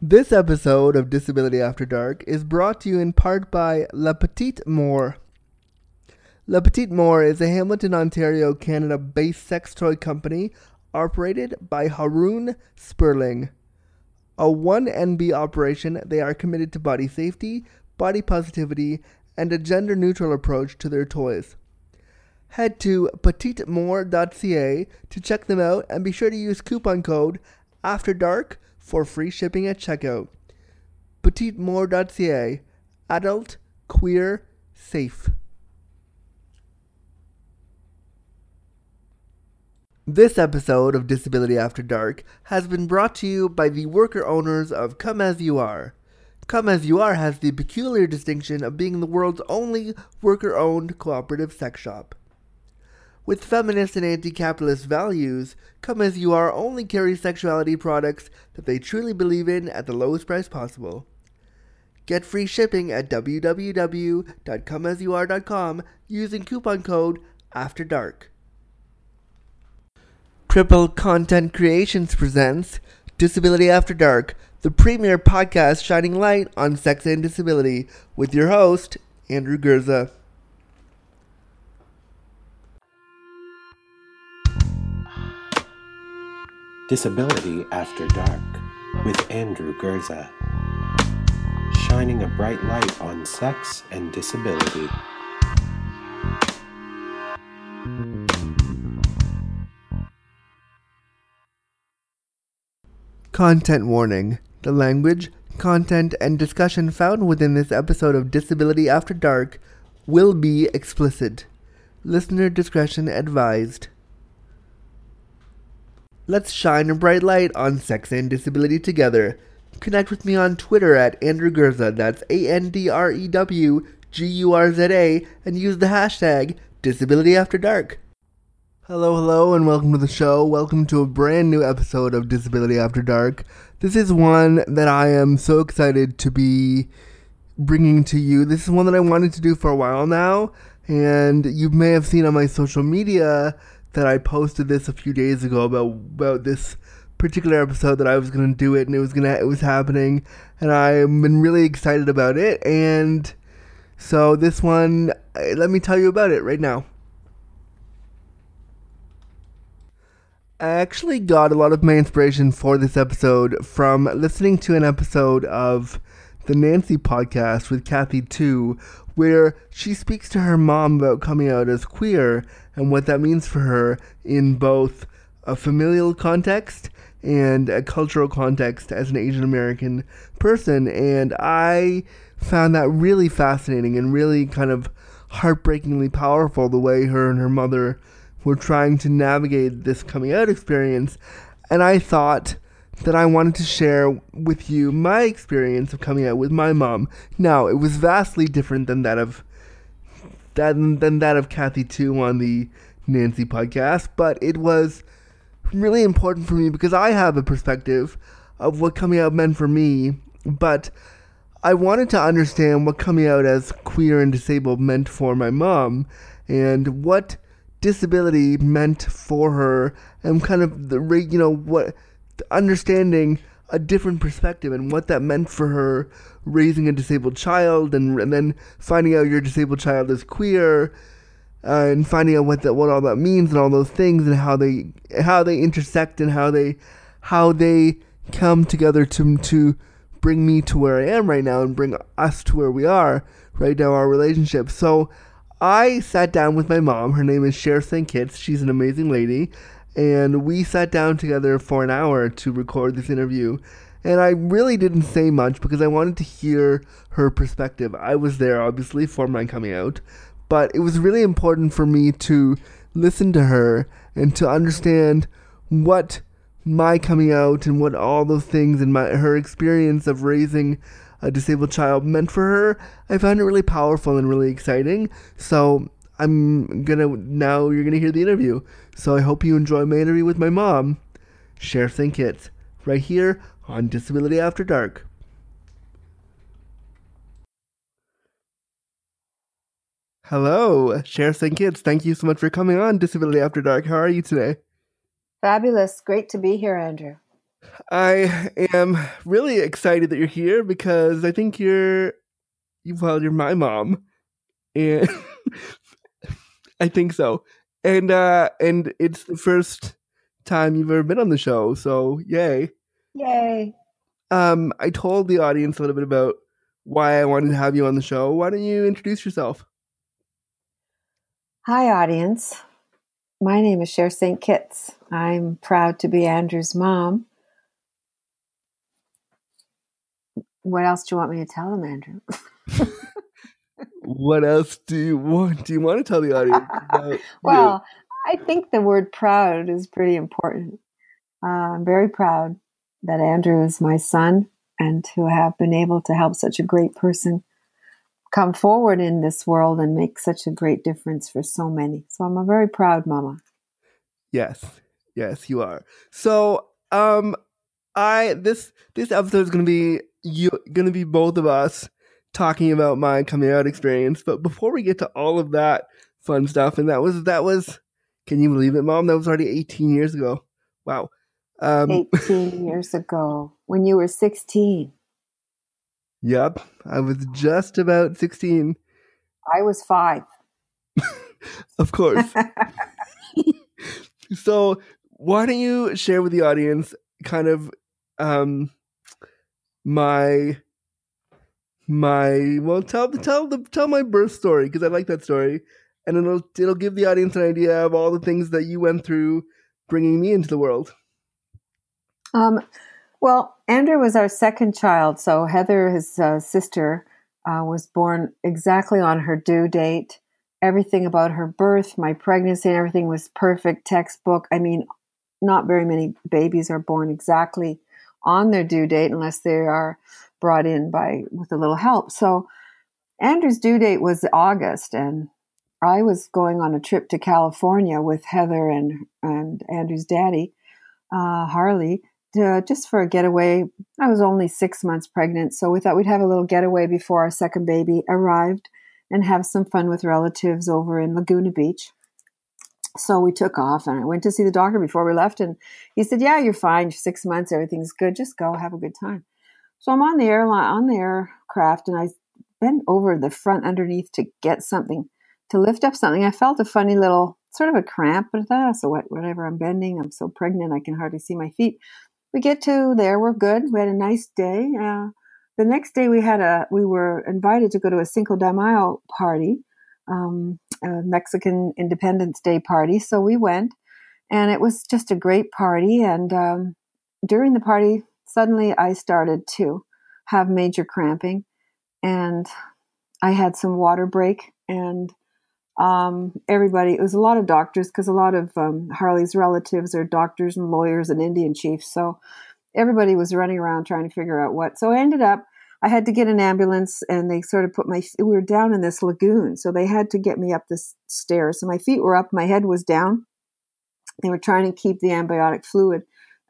This episode of Disability After Dark is brought to you in part by La Petite More. La Petite More is a Hamilton, Ontario, Canada based sex toy company operated by Haroon Sperling. A 1NB operation, they are committed to body safety, body positivity, and a gender neutral approach to their toys. Head to petitemore.ca to check them out and be sure to use coupon code After Dark for free shipping at checkout. petitemore.ca Adult, queer, safe. This episode of Disability After Dark has been brought to you by the worker owners of Come As You Are. Come As You Are has the peculiar distinction of being the world's only worker owned cooperative sex shop. With feminist and anti capitalist values, Come As You Are only carries sexuality products that they truly believe in at the lowest price possible. Get free shipping at www.comeasyouare.com using coupon code AFTER DARK. Triple Content Creations presents Disability After Dark, the premier podcast shining light on sex and disability, with your host, Andrew Gurza. Disability After Dark with Andrew Gurza. Shining a bright light on sex and disability. Content warning. The language, content, and discussion found within this episode of Disability After Dark will be explicit. Listener discretion advised. Let's shine a bright light on sex and disability together. Connect with me on Twitter at Andrew Gurza, that's A N D R E W G U R Z A, and use the hashtag Disability After Dark. Hello, hello, and welcome to the show. Welcome to a brand new episode of Disability After Dark. This is one that I am so excited to be bringing to you. This is one that I wanted to do for a while now, and you may have seen on my social media that I posted this a few days ago about about this particular episode that I was gonna do it, and it was gonna it was happening, and I've been really excited about it, and so this one, eh, let me tell you about it right now. I actually got a lot of my inspiration for this episode from listening to an episode of the Nancy podcast with Kathy Tu, where she speaks to her mom about coming out as queer and what that means for her in both a familial context and a cultural context as an Asian American person. And I found that really fascinating and really kind of heartbreakingly powerful the way her and her mother were trying to navigate this coming out experience. And I thought that I wanted to share with you my experience of coming out with my mom. Now, it was vastly different than that of that than that of Kathy Tu on the Nancy podcast, but it was really important for me because I have a perspective of what coming out meant for me, but I wanted to understand what coming out as queer and disabled meant for my mom and what disability meant for her and kind of the you know what understanding a different perspective and what that meant for her raising a disabled child and, and then finding out your disabled child is queer uh, and finding out what that what all that means and all those things and how they how they intersect and how they how they come together to to bring me to where I am right now and bring us to where we are right now our relationship so I sat down with my mom. Her name is Cher St. Kitts. She's an amazing lady. And we sat down together for an hour to record this interview. And I really didn't say much because I wanted to hear her perspective. I was there, obviously, for my coming out. But it was really important for me to listen to her and to understand what my coming out and what all those things and my her experience of raising a disabled child meant for her, I found it really powerful and really exciting. So I'm gonna now you're gonna hear the interview. So I hope you enjoy my interview with my mom, Cher St. Kitts, right here on Disability After Dark. Hello, Cher St. Kitts. Thank you so much for coming on Disability After Dark. How are you today? Fabulous. Great to be here, Andrew. I am really excited that you're here because I think you're, well, you're my mom, and I think so. And uh, and it's the first time you've ever been on the show, so yay! Yay! Um, I told the audience a little bit about why I wanted to have you on the show. Why don't you introduce yourself? Hi, audience. My name is Cher St. Kitts. I'm proud to be Andrew's mom. What else do you want me to tell them, Andrew? what else do you want? Do you want to tell the audience? well, I think the word proud is pretty important. Uh, I'm very proud that Andrew is my son and to have been able to help such a great person come forward in this world and make such a great difference for so many. So I'm a very proud mama. Yes. Yes, you are. So, um I this this episode is going to be you going to be both of us talking about my coming out experience, but before we get to all of that fun stuff and that was that was can you believe it, mom? That was already 18 years ago. Wow. Um 18 years ago when you were 16. Yep, I was just about 16. I was five. of course. so, why don't you share with the audience kind of um, my my well tell tell the tell my birth story because I like that story and it'll it'll give the audience an idea of all the things that you went through bringing me into the world. Um, well, Andrew was our second child. So Heather, his uh, sister, uh, was born exactly on her due date. Everything about her birth, my pregnancy, and everything was perfect, textbook. I mean, not very many babies are born exactly on their due date unless they are brought in by with a little help. So Andrew's due date was August, and I was going on a trip to California with Heather and and Andrew's daddy, uh, Harley, to, just for a getaway. I was only six months pregnant, so we thought we'd have a little getaway before our second baby arrived and have some fun with relatives over in Laguna Beach. So we took off, and I went to see the doctor before we left, and he said, "Yeah, you're fine. You're six months. Everything's good. Just go, have a good time." So I'm on the airline on the aircraft, and I bent over the front underneath to get something to lift up something. I felt a funny little sort of a cramp, but I thought, oh, so what, whatever. I'm bending. I'm so pregnant. I can hardly see my feet we get to there, we're good. We had a nice day. Uh, the next day, we had a we were invited to go to a Cinco de Mayo party, um, a Mexican Independence Day party. So we went, and it was just a great party. And um, during the party, suddenly I started to have major cramping, and I had some water break and um, everybody, it was a lot of doctors because a lot of um, Harley's relatives are doctors and lawyers and Indian chiefs. So everybody was running around trying to figure out what. So I ended up, I had to get an ambulance and they sort of put my, we were down in this lagoon. So they had to get me up the stairs. So my feet were up, my head was down. They were trying to keep the amniotic fluid,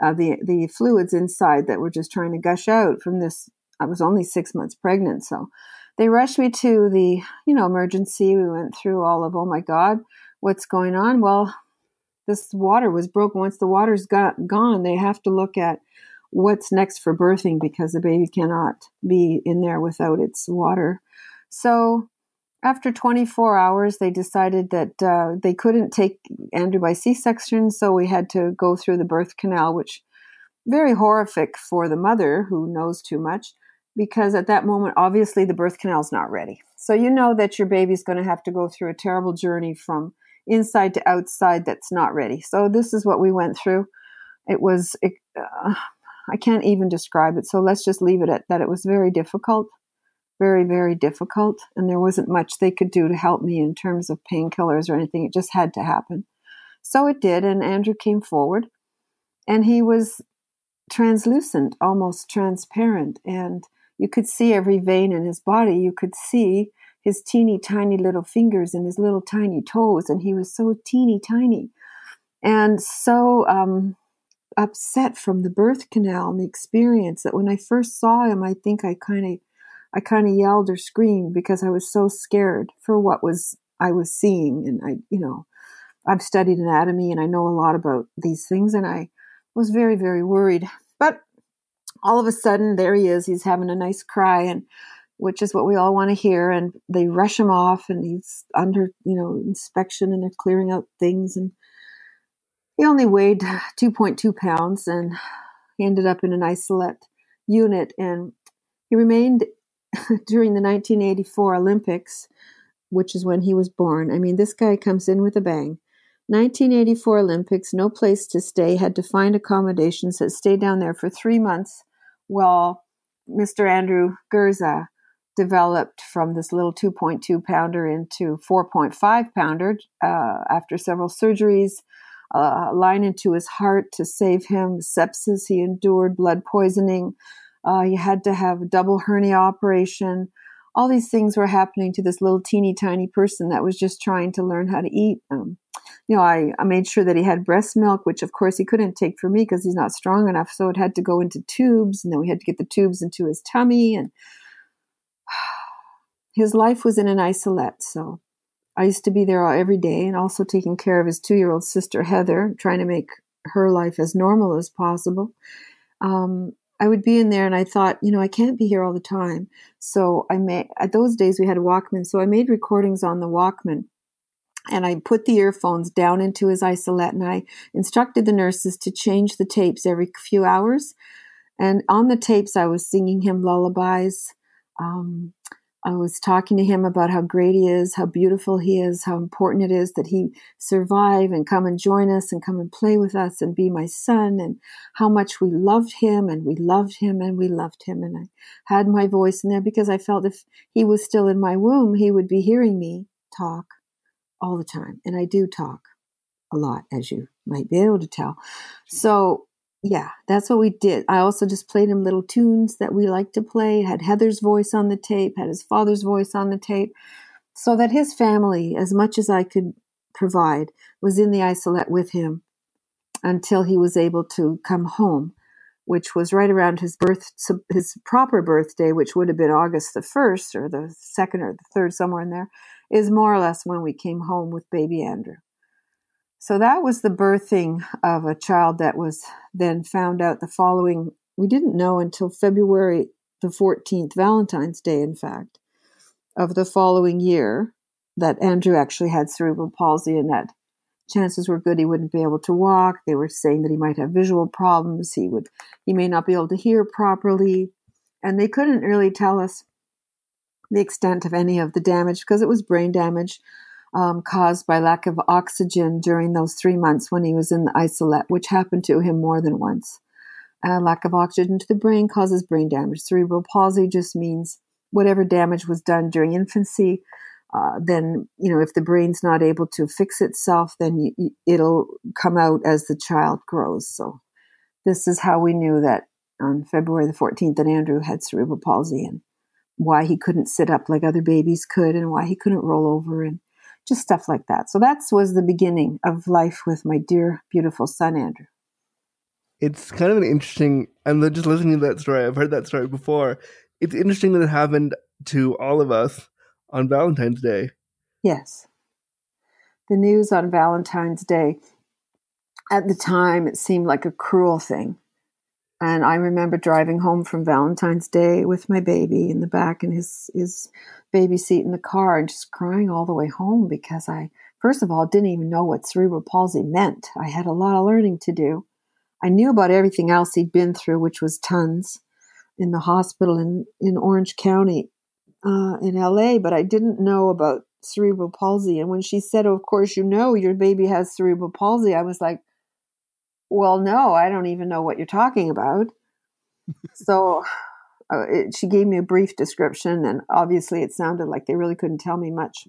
uh, the, the fluids inside that were just trying to gush out from this. I was only six months pregnant. So they rushed me to the, you know, emergency. We went through all of, oh my God, what's going on? Well, this water was broken. Once the water's got gone, they have to look at what's next for birthing because the baby cannot be in there without its water. So after 24 hours, they decided that uh, they couldn't take Andrew by C-section, so we had to go through the birth canal, which very horrific for the mother who knows too much because at that moment, obviously, the birth canal is not ready. So you know that your baby's going to have to go through a terrible journey from inside to outside that's not ready. So this is what we went through. It was, it, uh, I can't even describe it. So let's just leave it at that. It was very difficult, very, very difficult. And there wasn't much they could do to help me in terms of painkillers or anything. It just had to happen. So it did. And Andrew came forward and he was translucent, almost transparent. And you could see every vein in his body. You could see his teeny tiny little fingers and his little tiny toes, and he was so teeny tiny and so um, upset from the birth canal and the experience that when I first saw him, I think I kind of I kind of yelled or screamed because I was so scared for what was I was seeing, and I you know I've studied anatomy and I know a lot about these things, and I was very very worried. But all of a sudden, there he is. He's having a nice cry, and which is what we all want to hear. And they rush him off, and he's under, you know, inspection, and they're clearing out things. And he only weighed 2.2 pounds, and he ended up in an isolette unit. And he remained during the 1984 Olympics, which is when he was born. I mean, this guy comes in with a bang. 1984 Olympics, no place to stay, had to find accommodations that stayed down there for three months while Mr. Andrew Gurza developed from this little 2.2 pounder into 4.5 pounder uh, after several surgeries, uh, a line into his heart to save him, sepsis he endured, blood poisoning. Uh, he had to have a double hernia operation. All these things were happening to this little teeny tiny person that was just trying to learn how to eat. Um, you know, I, I made sure that he had breast milk, which of course he couldn't take for me because he's not strong enough. So it had to go into tubes, and then we had to get the tubes into his tummy. And his life was in an isolette. So I used to be there every day and also taking care of his two year old sister, Heather, trying to make her life as normal as possible. Um, I would be in there and I thought, you know, I can't be here all the time. So I made, at those days we had a Walkman. So I made recordings on the Walkman and I put the earphones down into his isolette and I instructed the nurses to change the tapes every few hours. And on the tapes, I was singing him lullabies. Um, I was talking to him about how great he is, how beautiful he is, how important it is that he survive and come and join us and come and play with us and be my son, and how much we loved him and we loved him and we loved him. And I had my voice in there because I felt if he was still in my womb, he would be hearing me talk all the time. And I do talk a lot, as you might be able to tell. So, yeah, that's what we did. I also just played him little tunes that we like to play, had Heather's voice on the tape, had his father's voice on the tape, so that his family, as much as I could provide, was in the isolette with him until he was able to come home, which was right around his birth, his proper birthday, which would have been August the 1st or the 2nd or the 3rd, somewhere in there is more or less when we came home with baby Andrew. So that was the birthing of a child that was then found out the following, we didn't know until February the 14th, Valentine's Day, in fact, of the following year, that Andrew actually had cerebral palsy and that chances were good he wouldn't be able to walk. They were saying that he might have visual problems. He would, he may not be able to hear properly. And they couldn't really tell us the extent of any of the damage because it was brain damage um, caused by lack of oxygen during those three months when he was in the isolette, which happened to him more than once. Uh, lack of oxygen to the brain causes brain damage. Cerebral palsy just means whatever damage was done during infancy. Uh, then you know if the brain's not able to fix itself, then it'll come out as the child grows. So this is how we knew that on February the 14th that Andrew had cerebral palsy and why he couldn't sit up like other babies could and why he couldn't roll over and just stuff like that. So that was the beginning of life with my dear, beautiful son, Andrew. It's kind of an interesting, I'm just listening to that story. I've heard that story before. It's interesting that it happened to all of us on Valentine's Day. Yes. The news on Valentine's Day, at the time, it seemed like a cruel thing and I remember driving home from Valentine's Day with my baby in the back in his, his baby seat in the car and just crying all the way home because I, first of all, didn't even know what cerebral palsy meant. I had a lot of learning to do. I knew about everything else he'd been through, which was tons in the hospital in, in Orange County uh, in LA, but I didn't know about cerebral palsy. And when she said, oh, Of course, you know your baby has cerebral palsy, I was like, well, no, I don't even know what you're talking about. so uh, it, she gave me a brief description, and obviously it sounded like they really couldn't tell me much.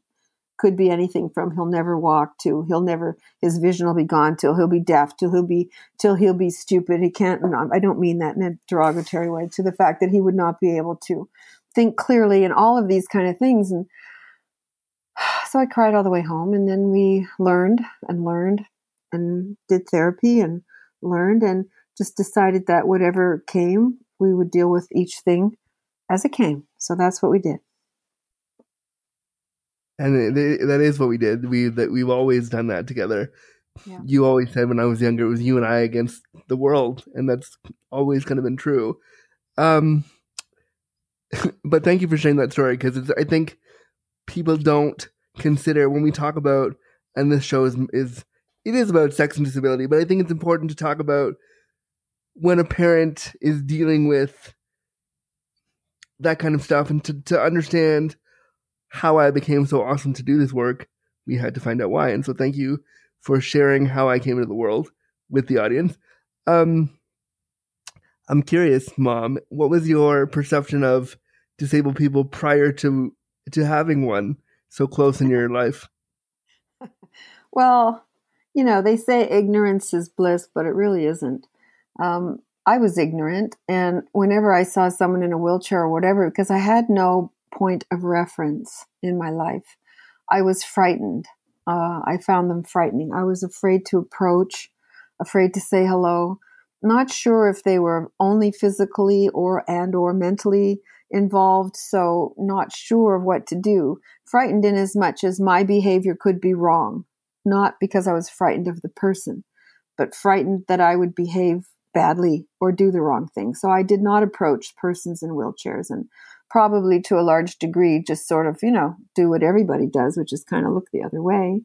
Could be anything from he'll never walk to he'll never his vision will be gone till he'll be deaf till he'll be till he'll be stupid. He can't. I don't mean that in a derogatory way. To the fact that he would not be able to think clearly and all of these kind of things. And so I cried all the way home, and then we learned and learned and did therapy and learned and just decided that whatever came, we would deal with each thing as it came. So that's what we did. And it, that is what we did. We that we've always done that together. Yeah. You always said when I was younger, it was you and I against the world, and that's always kind of been true. Um, but thank you for sharing that story because I think people don't consider when we talk about, and this show is, is it is about sex and disability, but I think it's important to talk about when a parent is dealing with that kind of stuff and to, to understand how I became so awesome to do this work, we had to find out why. And so thank you for sharing how I came into the world with the audience. Um, I'm curious, Mom, what was your perception of disabled people prior to to having one so close in your life? Well, you know, they say ignorance is bliss, but it really isn't. Um, I was ignorant, and whenever I saw someone in a wheelchair or whatever, because I had no point of reference in my life, I was frightened. Uh, I found them frightening. I was afraid to approach, afraid to say hello, not sure if they were only physically or and or mentally involved, so not sure of what to do. Frightened in as much as my behavior could be wrong, not because I was frightened of the person, but frightened that I would behave badly or do the wrong thing. So I did not approach persons in wheelchairs and probably to a large degree just sort of, you know, do what everybody does, which is kind of look the other way.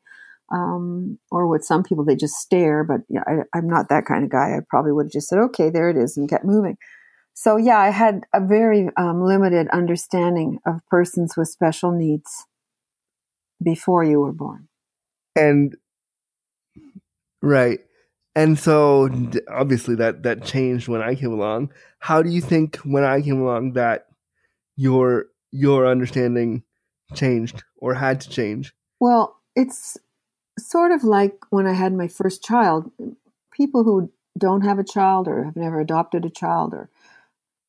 Um, or with some people, they just stare, but yeah, I, I'm not that kind of guy. I probably would have just said, okay, there it is and kept moving. So yeah, I had a very um, limited understanding of persons with special needs before you were born. And right. And so obviously that that changed when I came along. How do you think when I came along that your your understanding changed or had to change? Well, it's sort of like when I had my first child. People who don't have a child or have never adopted a child or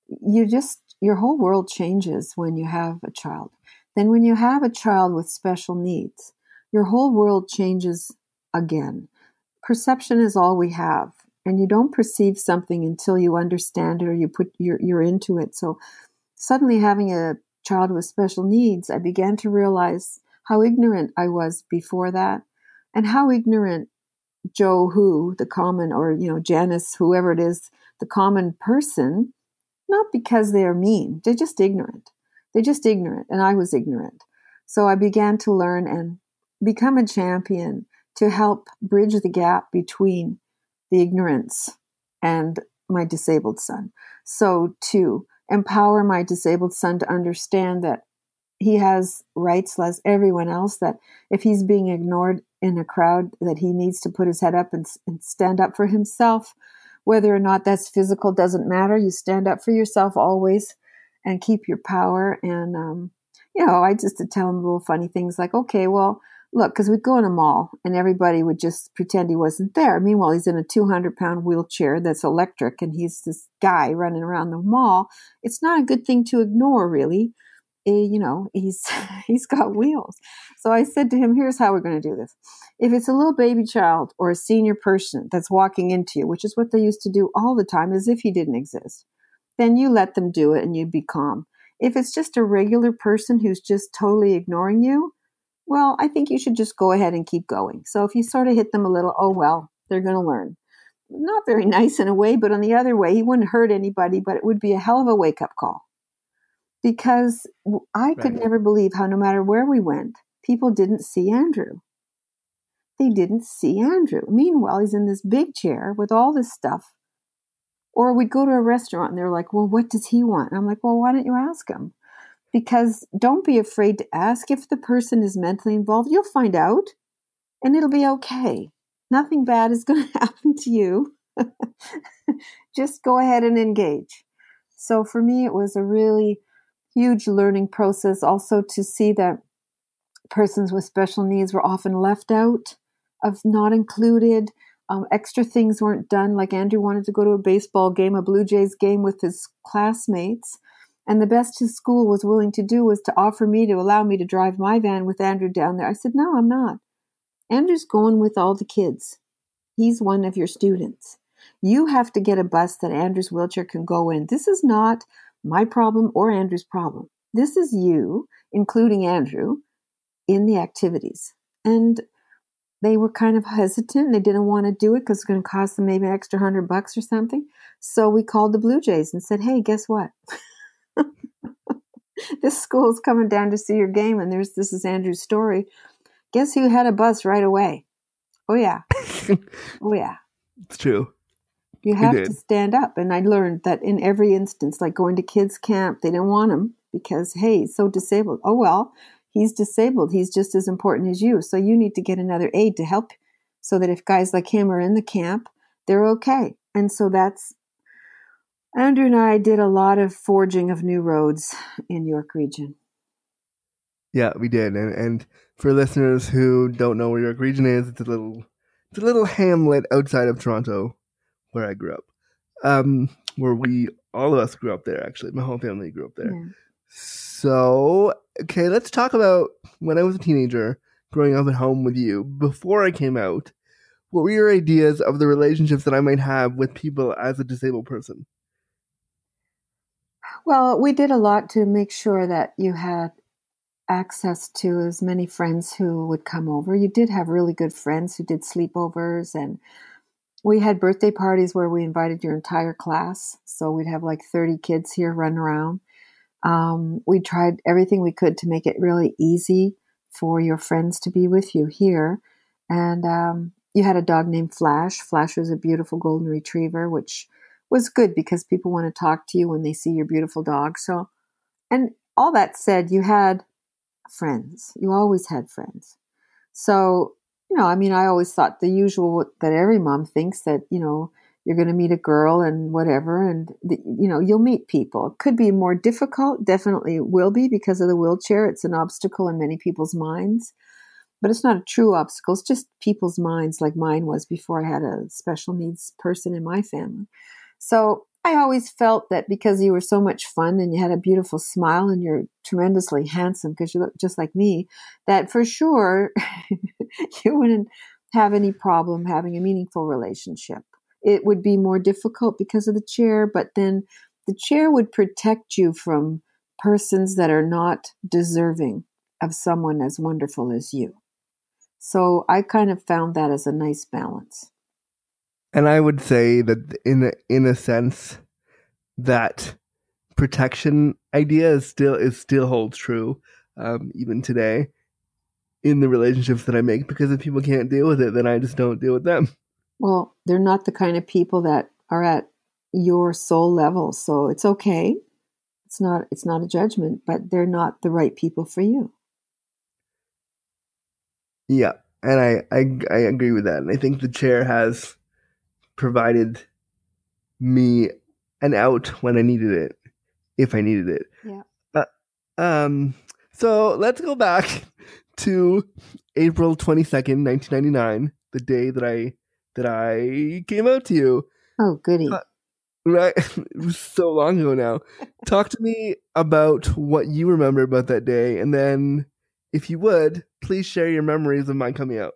you just your whole world changes when you have a child. Then when you have a child with special needs, your whole world changes again. Perception is all we have and you don't perceive something until you understand it or you put you're, you're into it. So suddenly having a child with special needs i began to realize how ignorant i was before that and how ignorant joe who the common or you know janice whoever it is the common person not because they are mean they're just ignorant. They're just ignorant and i was ignorant. So i began to learn and become a champion to help bridge the gap between the ignorance and my disabled son. So, to empower my disabled son to understand that he has rights as everyone else, that if he's being ignored in a crowd, that he needs to put his head up and, and stand up for himself. Whether or not that's physical doesn't matter. You stand up for yourself always and keep your power. And, um, you know, I just to tell him little funny things like, okay, well, look, because we'd go in a mall and everybody would just pretend he wasn't there. Meanwhile, he's in a 200 pound wheelchair that's electric and he's this guy running around the mall. It's not a good thing to ignore, really. Uh, you know, he's he's got wheels. So I said to him, "Here's how we're going to do this. If it's a little baby child or a senior person that's walking into you, which is what they used to do all the time, as if he didn't exist, then you let them do it and you'd be calm. If it's just a regular person who's just totally ignoring you, well, I think you should just go ahead and keep going. So if you sort of hit them a little, oh, well, they're going to learn. Not very nice in a way, but on the other way, he wouldn't hurt anybody, but it would be a hell of a wake up call. Because I could right. never believe how, no matter where we went, people didn't see Andrew. They didn't see Andrew. Meanwhile, he's in this big chair with all this stuff. Or we'd go to a restaurant and they're like, well, what does he want? And I'm like, well, why don't you ask him? Because don't be afraid to ask if the person is mentally involved. You'll find out and it'll be okay. Nothing bad is going to happen to you. Just go ahead and engage. So for me, it was a really huge learning process also to see that persons with special needs were often left out of not included. Um, extra things weren't done. Like Andrew wanted to go to a baseball game, a Blue Jays game with his classmates, and the best his school was willing to do was to offer me to allow me to drive my van with Andrew down there. I said, No, I'm not. Andrew's going with all the kids. He's one of your students. You have to get a bus that Andrew's wheelchair can go in. This is not my problem or Andrew's problem. This is you, including Andrew, in the activities. And they were kind of hesitant. They didn't want to do it because it's going to cost them maybe an extra hundred bucks or something. So we called the Blue Jays and said, "Hey, guess what? this school's coming down to see your game, and there's this is Andrew's story. Guess who had a bus right away? Oh yeah, oh yeah, it's true. You have to stand up. And I learned that in every instance, like going to kids' camp, they didn't want him because, hey, he's so disabled. Oh, well, he's disabled. He's just as important as you. So you need to get another aide to help so that if guys like him are in the camp, they're okay. And so that's Andrew and I did a lot of forging of new roads in York Region. Yeah, we did. And, and for listeners who don't know where York Region is, it's a little it's a little hamlet outside of Toronto where I grew up. Um, where we all of us grew up there. Actually, my whole family grew up there. Yeah. So, okay, let's talk about when I was a teenager, growing up at home with you. Before I came out, what were your ideas of the relationships that I might have with people as a disabled person? Well, we did a lot to make sure that you had access to as many friends who would come over. You did have really good friends who did sleepovers and we had birthday parties where we invited your entire class. So we'd have like 30 kids here run around. Um, we tried everything we could to make it really easy for your friends to be with you here. And um, you had a dog named Flash. Flash was a beautiful golden retriever, which was good because people want to talk to you when they see your beautiful dog. So, and all that said, you had friends. You always had friends. So you know, I mean, I always thought the usual that every mom thinks that, you know, you're going to meet a girl and whatever, and, the, you know, you'll meet people. It could be more difficult, definitely will be because of the wheelchair. It's an obstacle in many people's minds, but it's not a true obstacle. It's just people's minds, like mine was before I had a special needs person in my family. So I always felt that because you were so much fun and you had a beautiful smile and you're tremendously handsome because you look just like me, that for sure you wouldn't have any problem having a meaningful relationship. It would be more difficult because of the chair, but then the chair would protect you from persons that are not deserving of someone as wonderful as you. So I kind of found that as a nice balance. And I would say that in a, in a sense that protection idea is still is still holds true um, even today in the relationships that I make because if people can't deal with it, then I just don't deal with them. Well, they're not the kind of people that are at your soul level, so it's okay. It's not it's not a judgment, but they're not the right people for you. Yeah, and I I, I agree with that, and I think the chair has provided me an out when I needed it, if I needed it. Yeah. Uh, um. So let's go back to April twenty second, nineteen ninety nine, the day that I that I came out to you. Oh, goody. Uh, right, it was so long ago now. Talk to me about what you remember about that day, and then, if you would, please share your memories of mine coming out.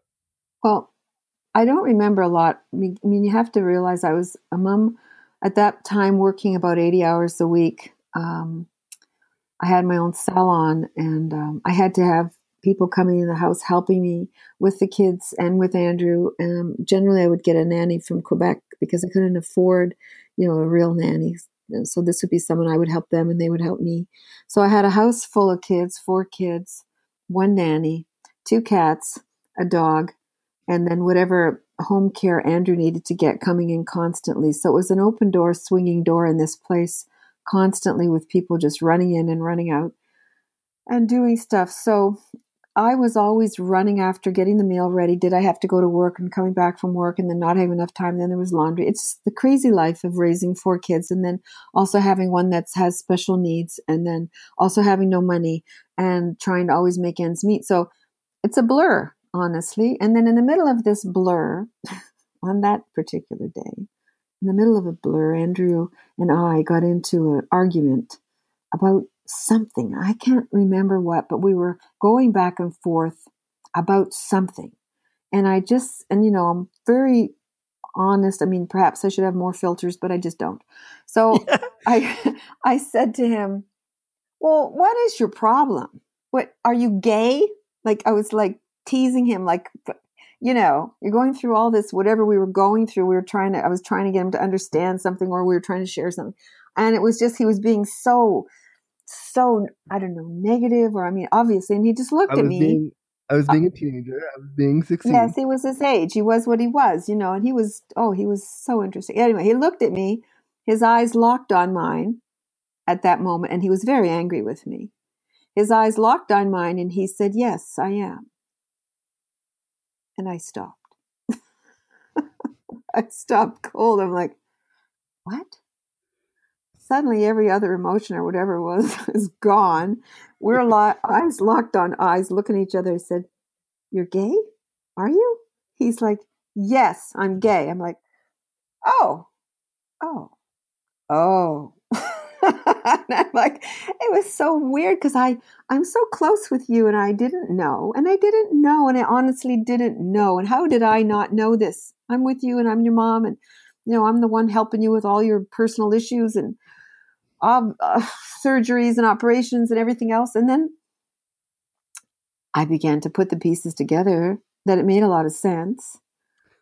Well, I don't remember a lot. I mean, you have to realize I was a mom at that time working about 80 hours a week. Um, I had my own salon and um, I had to have people coming in the house helping me with the kids and with Andrew. Um, generally, I would get a nanny from Quebec because I couldn't afford, you know, a real nanny. So this would be someone I would help them and they would help me. So I had a house full of kids, four kids, one nanny, two cats, a dog, and then whatever home care Andrew needed to get coming in constantly. So it was an open door, swinging door in this place constantly with people just running in and running out and doing stuff. So I was always running after getting the meal ready. Did I have to go to work and coming back from work and then not have enough time? Then there was laundry. It's the crazy life of raising four kids and then also having one that has special needs and then also having no money and trying to always make ends meet. So it's a blur honestly. And then in the middle of this blur, on that particular day, in the middle of a blur, Andrew and I got into an argument about something. I can't remember what, but we were going back and forth about something. And I just, and you know, I'm very honest. I mean, perhaps I should have more filters, but I just don't. So I, I said to him, well, what is your problem? What, are you gay? Like, I was like teasing him like you know, you're going through all this, whatever we were going through. We were trying to, I was trying to get him to understand something or we were trying to share something. And it was just, he was being so, so, I don't know, negative or, I mean, obviously. And he just looked at me. being I was uh, being a teenager. I was being sixteen. Yes, he was his age. He was what he was, you know, and he was, oh, he was so interesting. Anyway, he looked at me, his eyes locked on mine at that moment, and he was very angry with me. His eyes locked on mine, and he said, Yes, I am. And I stopped. I stopped cold. I'm like, What? Suddenly, every other emotion or whatever it was is gone. We're lo- eyes locked on eyes, looking at each other. I said, You're gay? Are you? He's like, Yes, I'm gay. I'm like, Oh, oh, oh. and I'm like, it was so weird because I I'm so close with you and I didn't know and I didn't know and I honestly didn't know and how did I not know this? I'm with you and I'm your mom and you know I'm the one helping you with all your personal issues and um, uh, surgeries and operations and everything else and then I began to put the pieces together that it made a lot of sense.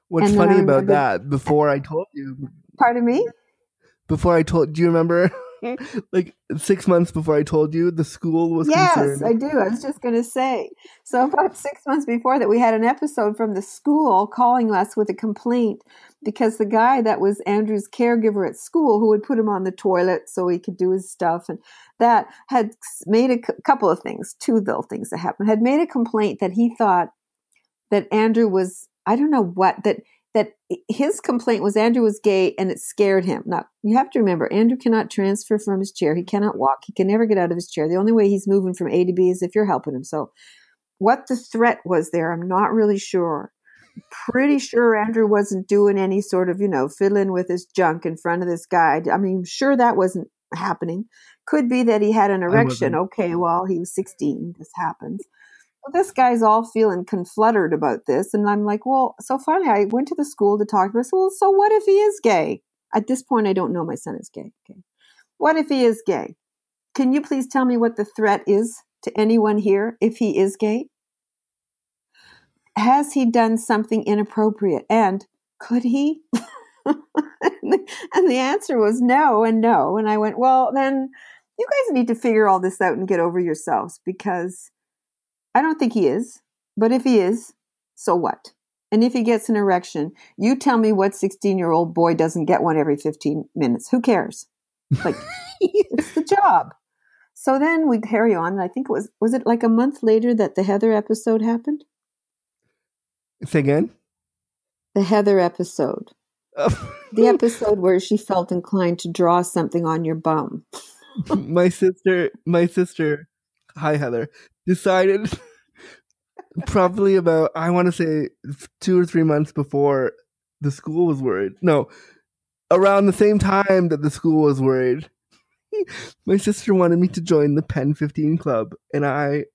What's funny about that? Before I told you, Pardon me? before I told, do you remember? like six months before I told you, the school was Yes, concerned. I do. I was just going to say. So, about six months before that, we had an episode from the school calling us with a complaint because the guy that was Andrew's caregiver at school, who would put him on the toilet so he could do his stuff, and that had made a c- couple of things, two little things that happened, had made a complaint that he thought that Andrew was, I don't know what, that his complaint was Andrew was gay and it scared him. Now, you have to remember, Andrew cannot transfer from his chair. He cannot walk. He can never get out of his chair. The only way he's moving from A to B is if you're helping him. So, what the threat was there, I'm not really sure. Pretty sure Andrew wasn't doing any sort of, you know, fiddling with his junk in front of this guy. I mean, sure that wasn't happening. Could be that he had an erection. Okay, well, he was 16. This happens this guy's all feeling confluttered about this. And I'm like, well, so finally I went to the school to talk to him. I said, well, so what if he is gay? At this point, I don't know my son is gay. Okay. What if he is gay? Can you please tell me what the threat is to anyone here if he is gay? Has he done something inappropriate? And could he? and, the, and the answer was no and no. And I went, well, then you guys need to figure all this out and get over yourselves because I don't think he is. But if he is, so what? And if he gets an erection, you tell me what 16 year old boy doesn't get one every 15 minutes. Who cares? Like, it's the job. So then we carry on. And I think it was, was it like a month later that the Heather episode happened? Say again. The Heather episode. The episode where she felt inclined to draw something on your bum. my sister, my sister, hi Heather, decided probably about I want to say two or three months before the school was worried. No, around the same time that the school was worried. My sister wanted me to join the Pen 15 club, and I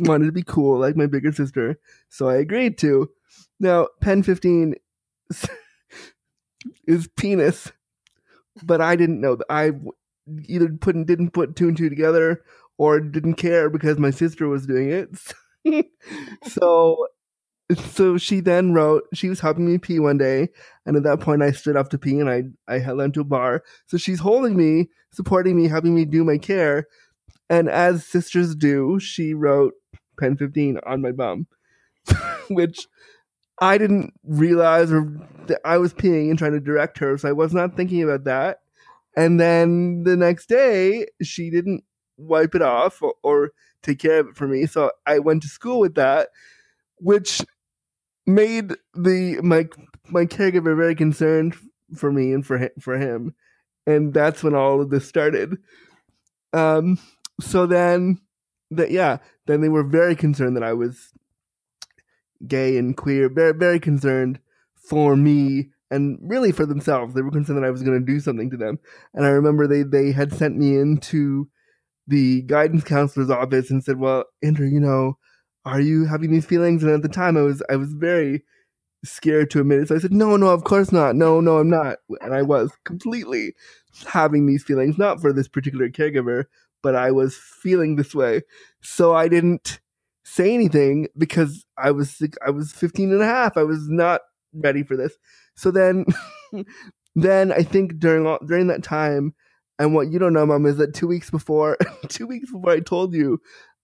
wanted to be cool like my bigger sister, so I agreed to. Now, Pen 15 is penis, but I didn't know that I either put didn't put two and two together or didn't care because my sister was doing it. so so she then wrote she was helping me pee one day and at that point I stood up to pee and I I held onto a bar. So she's holding me, supporting me, helping me do my care. And as sisters do, she wrote pen 15 on my bum. Which I didn't realize or that I was peeing and trying to direct her, so I was not thinking about that. And then the next day, she didn't wipe it off or, or, take care of it for me. So I went to school with that, which made the my my caregiver very concerned for me and for him, for him. And that's when all of this started. Um. So then, that yeah, then they were very concerned that I was gay and queer. Very very concerned for me and really for themselves. They were concerned that I was going to do something to them. And I remember they they had sent me into the guidance counselor's office and said, "Well, Andrew, you know, are you having these feelings?" And at the time, I was I was very scared to admit it. So I said, "No, no, of course not. No, no, I'm not." And I was completely having these feelings, not for this particular caregiver, but I was feeling this way. So I didn't say anything because I was I was 15 and a half. I was not ready for this. So then then I think during during that time and what you don't know mom is that 2 weeks before 2 weeks before I told you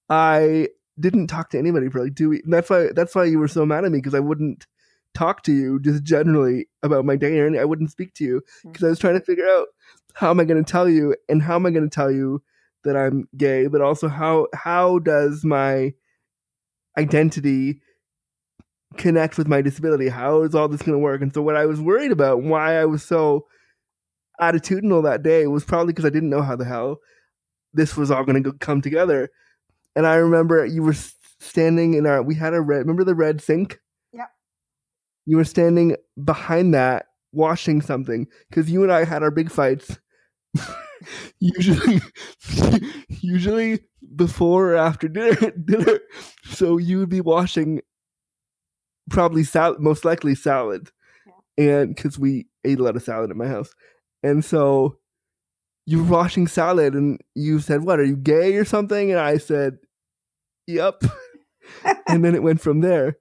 I didn't talk to anybody for like 2 weeks. And that's why that's why you were so mad at me because I wouldn't talk to you just generally about my day or anything. I wouldn't speak to you mm. because I was trying to figure out how am I going to tell you and how am I going to tell you that I'm gay, but also how how does my identity connect with my disability? How is all this going to work? And so what I was worried about, why I was so attitudinal that day was probably because I didn't know how the hell this was all going to come together. And I remember you were standing in our we had a red remember the red sink? Yeah. You were standing behind that washing something because you and I had our big fights. usually, usually before or after dinner. dinner. So you would be washing probably salad, most likely salad, yeah. and because we ate a lot of salad at my house, and so you were washing salad, and you said, "What are you gay or something?" And I said, "Yep," and then it went from there.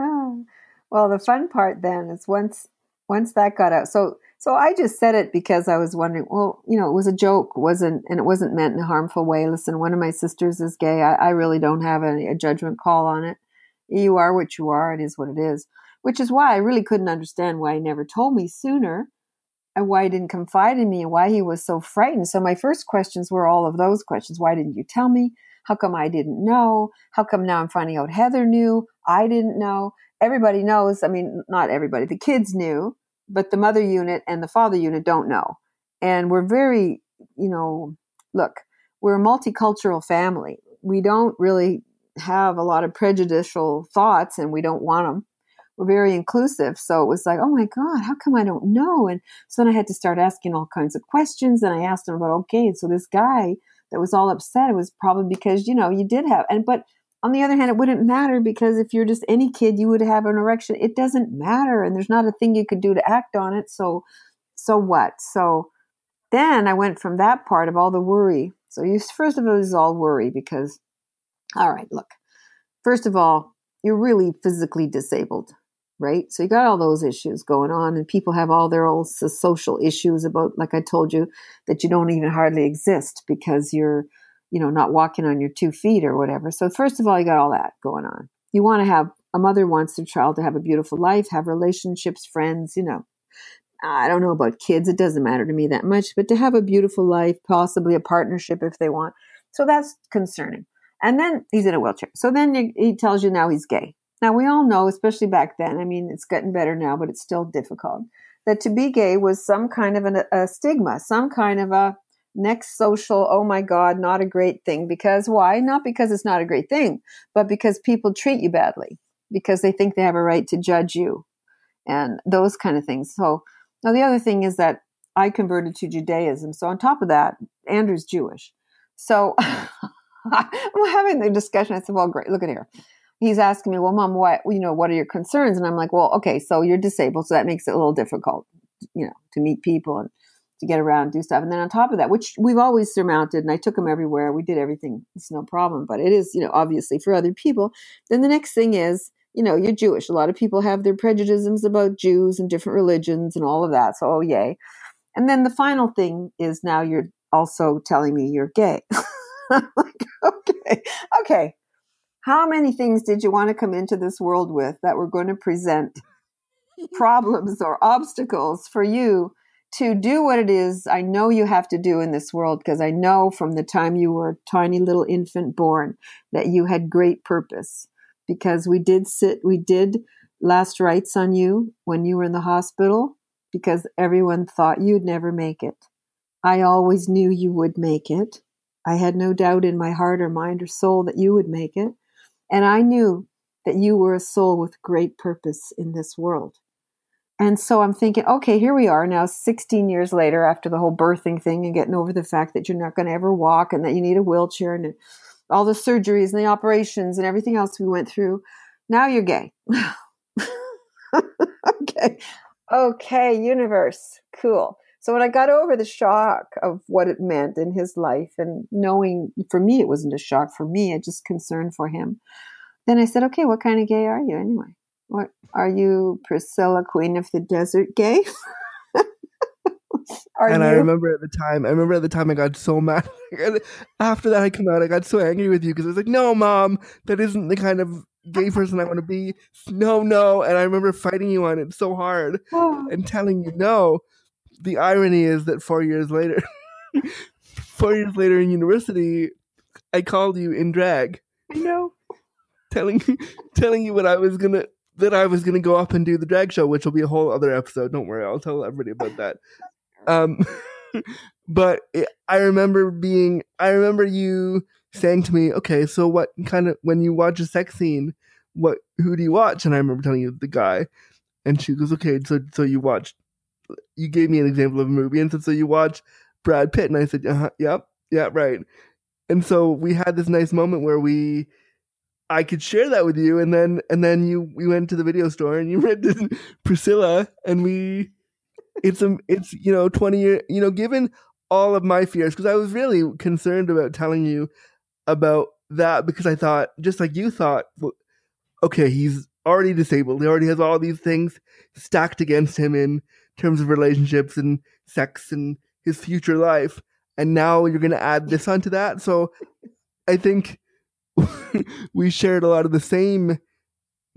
Oh. Well, the fun part then is once once that got out. So so I just said it because I was wondering. Well, you know, it was a joke, wasn't and it wasn't meant in a harmful way. Listen, one of my sisters is gay. I, I really don't have a, a judgment call on it. You are what you are. It is what it is. Which is why I really couldn't understand why he never told me sooner, Uh, why he didn't confide in me, and why he was so frightened. So my first questions were all of those questions. Why didn't you tell me? How come I didn't know? How come now I'm finding out Heather knew? I didn't know. Everybody knows. I mean, not everybody. The kids knew but the mother unit and the father unit don't know. And we're very, you know, look, we're a multicultural family. We don't really have a lot of prejudicial thoughts and we don't want them. We're very inclusive. So it was like, oh my God, how come I don't know? And so then I had to start asking all kinds of questions. And I asked him about, okay, so this guy that was all upset, it was probably because, you know, you did have, and, but on the other hand, it wouldn't matter because if you're just any kid, you would have an erection. It doesn't matter, and there's not a thing you could do to act on it. So, so what? So then I went from that part of all the worry. So you first of all is all worry because, all right, look, first of all, you're really physically disabled, right? So you got all those issues going on, and people have all their old social issues about, like I told you, that you don't even hardly exist because you're you know, not walking on your two feet or whatever. So, first of all, you got all that going on. You want to have a mother wants their child to have a beautiful life, have relationships, friends, you know. I don't know about kids, it doesn't matter to me that much, but to have a beautiful life, possibly a partnership if they want. So that's concerning. And then he's in a wheelchair. So then he tells you now he's gay. Now, we all know, especially back then, I mean, it's getting better now, but it's still difficult, that to be gay was some kind of an, a stigma, some kind of a next social, oh my God, not a great thing. Because why? Not because it's not a great thing, but because people treat you badly, because they think they have a right to judge you and those kind of things. So now the other thing is that I converted to Judaism. So on top of that, Andrew's Jewish. So I'm having the discussion. I said, well, great. Look at here. He's asking me, well, mom, what, you know, what are your concerns? And I'm like, well, okay, so you're disabled. So that makes it a little difficult, you know, to meet people. And to get around, do stuff. And then on top of that, which we've always surmounted, and I took them everywhere. We did everything. It's no problem. But it is, you know, obviously for other people. Then the next thing is, you know, you're Jewish. A lot of people have their prejudices about Jews and different religions and all of that. So, oh, yay. And then the final thing is now you're also telling me you're gay. like, okay, okay. How many things did you want to come into this world with that were going to present problems or obstacles for you to do what it is I know you have to do in this world because I know from the time you were a tiny little infant born that you had great purpose because we did sit we did last rites on you when you were in the hospital because everyone thought you'd never make it. I always knew you would make it. I had no doubt in my heart or mind or soul that you would make it. And I knew that you were a soul with great purpose in this world. And so I'm thinking, okay, here we are now, 16 years later, after the whole birthing thing and getting over the fact that you're not going to ever walk and that you need a wheelchair and all the surgeries and the operations and everything else we went through. Now you're gay. okay. Okay, universe. Cool. So when I got over the shock of what it meant in his life and knowing for me it wasn't a shock for me, I just concerned for him. Then I said, okay, what kind of gay are you anyway? What are you, Priscilla, Queen of the Desert gay? Are and you? I remember at the time, I remember at the time I got so mad. After that, I come out, I got so angry with you because I was like, "No, mom, that isn't the kind of gay person I want to be." No, no, and I remember fighting you on it so hard and telling you no. The irony is that four years later, four years later in university, I called you in drag. I know, telling telling you what I was gonna that I was gonna go up and do the drag show, which will be a whole other episode. Don't worry, I'll tell everybody about that. Um, but it, I remember being, I remember you saying to me, okay, so what kind of, when you watch a sex scene, what, who do you watch? And I remember telling you the guy. And she goes, okay, so, so you watched, you gave me an example of a movie. And said, so you watch Brad Pitt. And I said, uh-huh, yep, yeah, right. And so we had this nice moment where we, I could share that with you, and then and then you we went to the video store and you rented Priscilla, and we it's a it's you know 20 year you know given all of my fears because i was really concerned about telling you about that because i thought just like you thought well, okay he's already disabled he already has all these things stacked against him in terms of relationships and sex and his future life and now you're going to add this onto that so i think we shared a lot of the same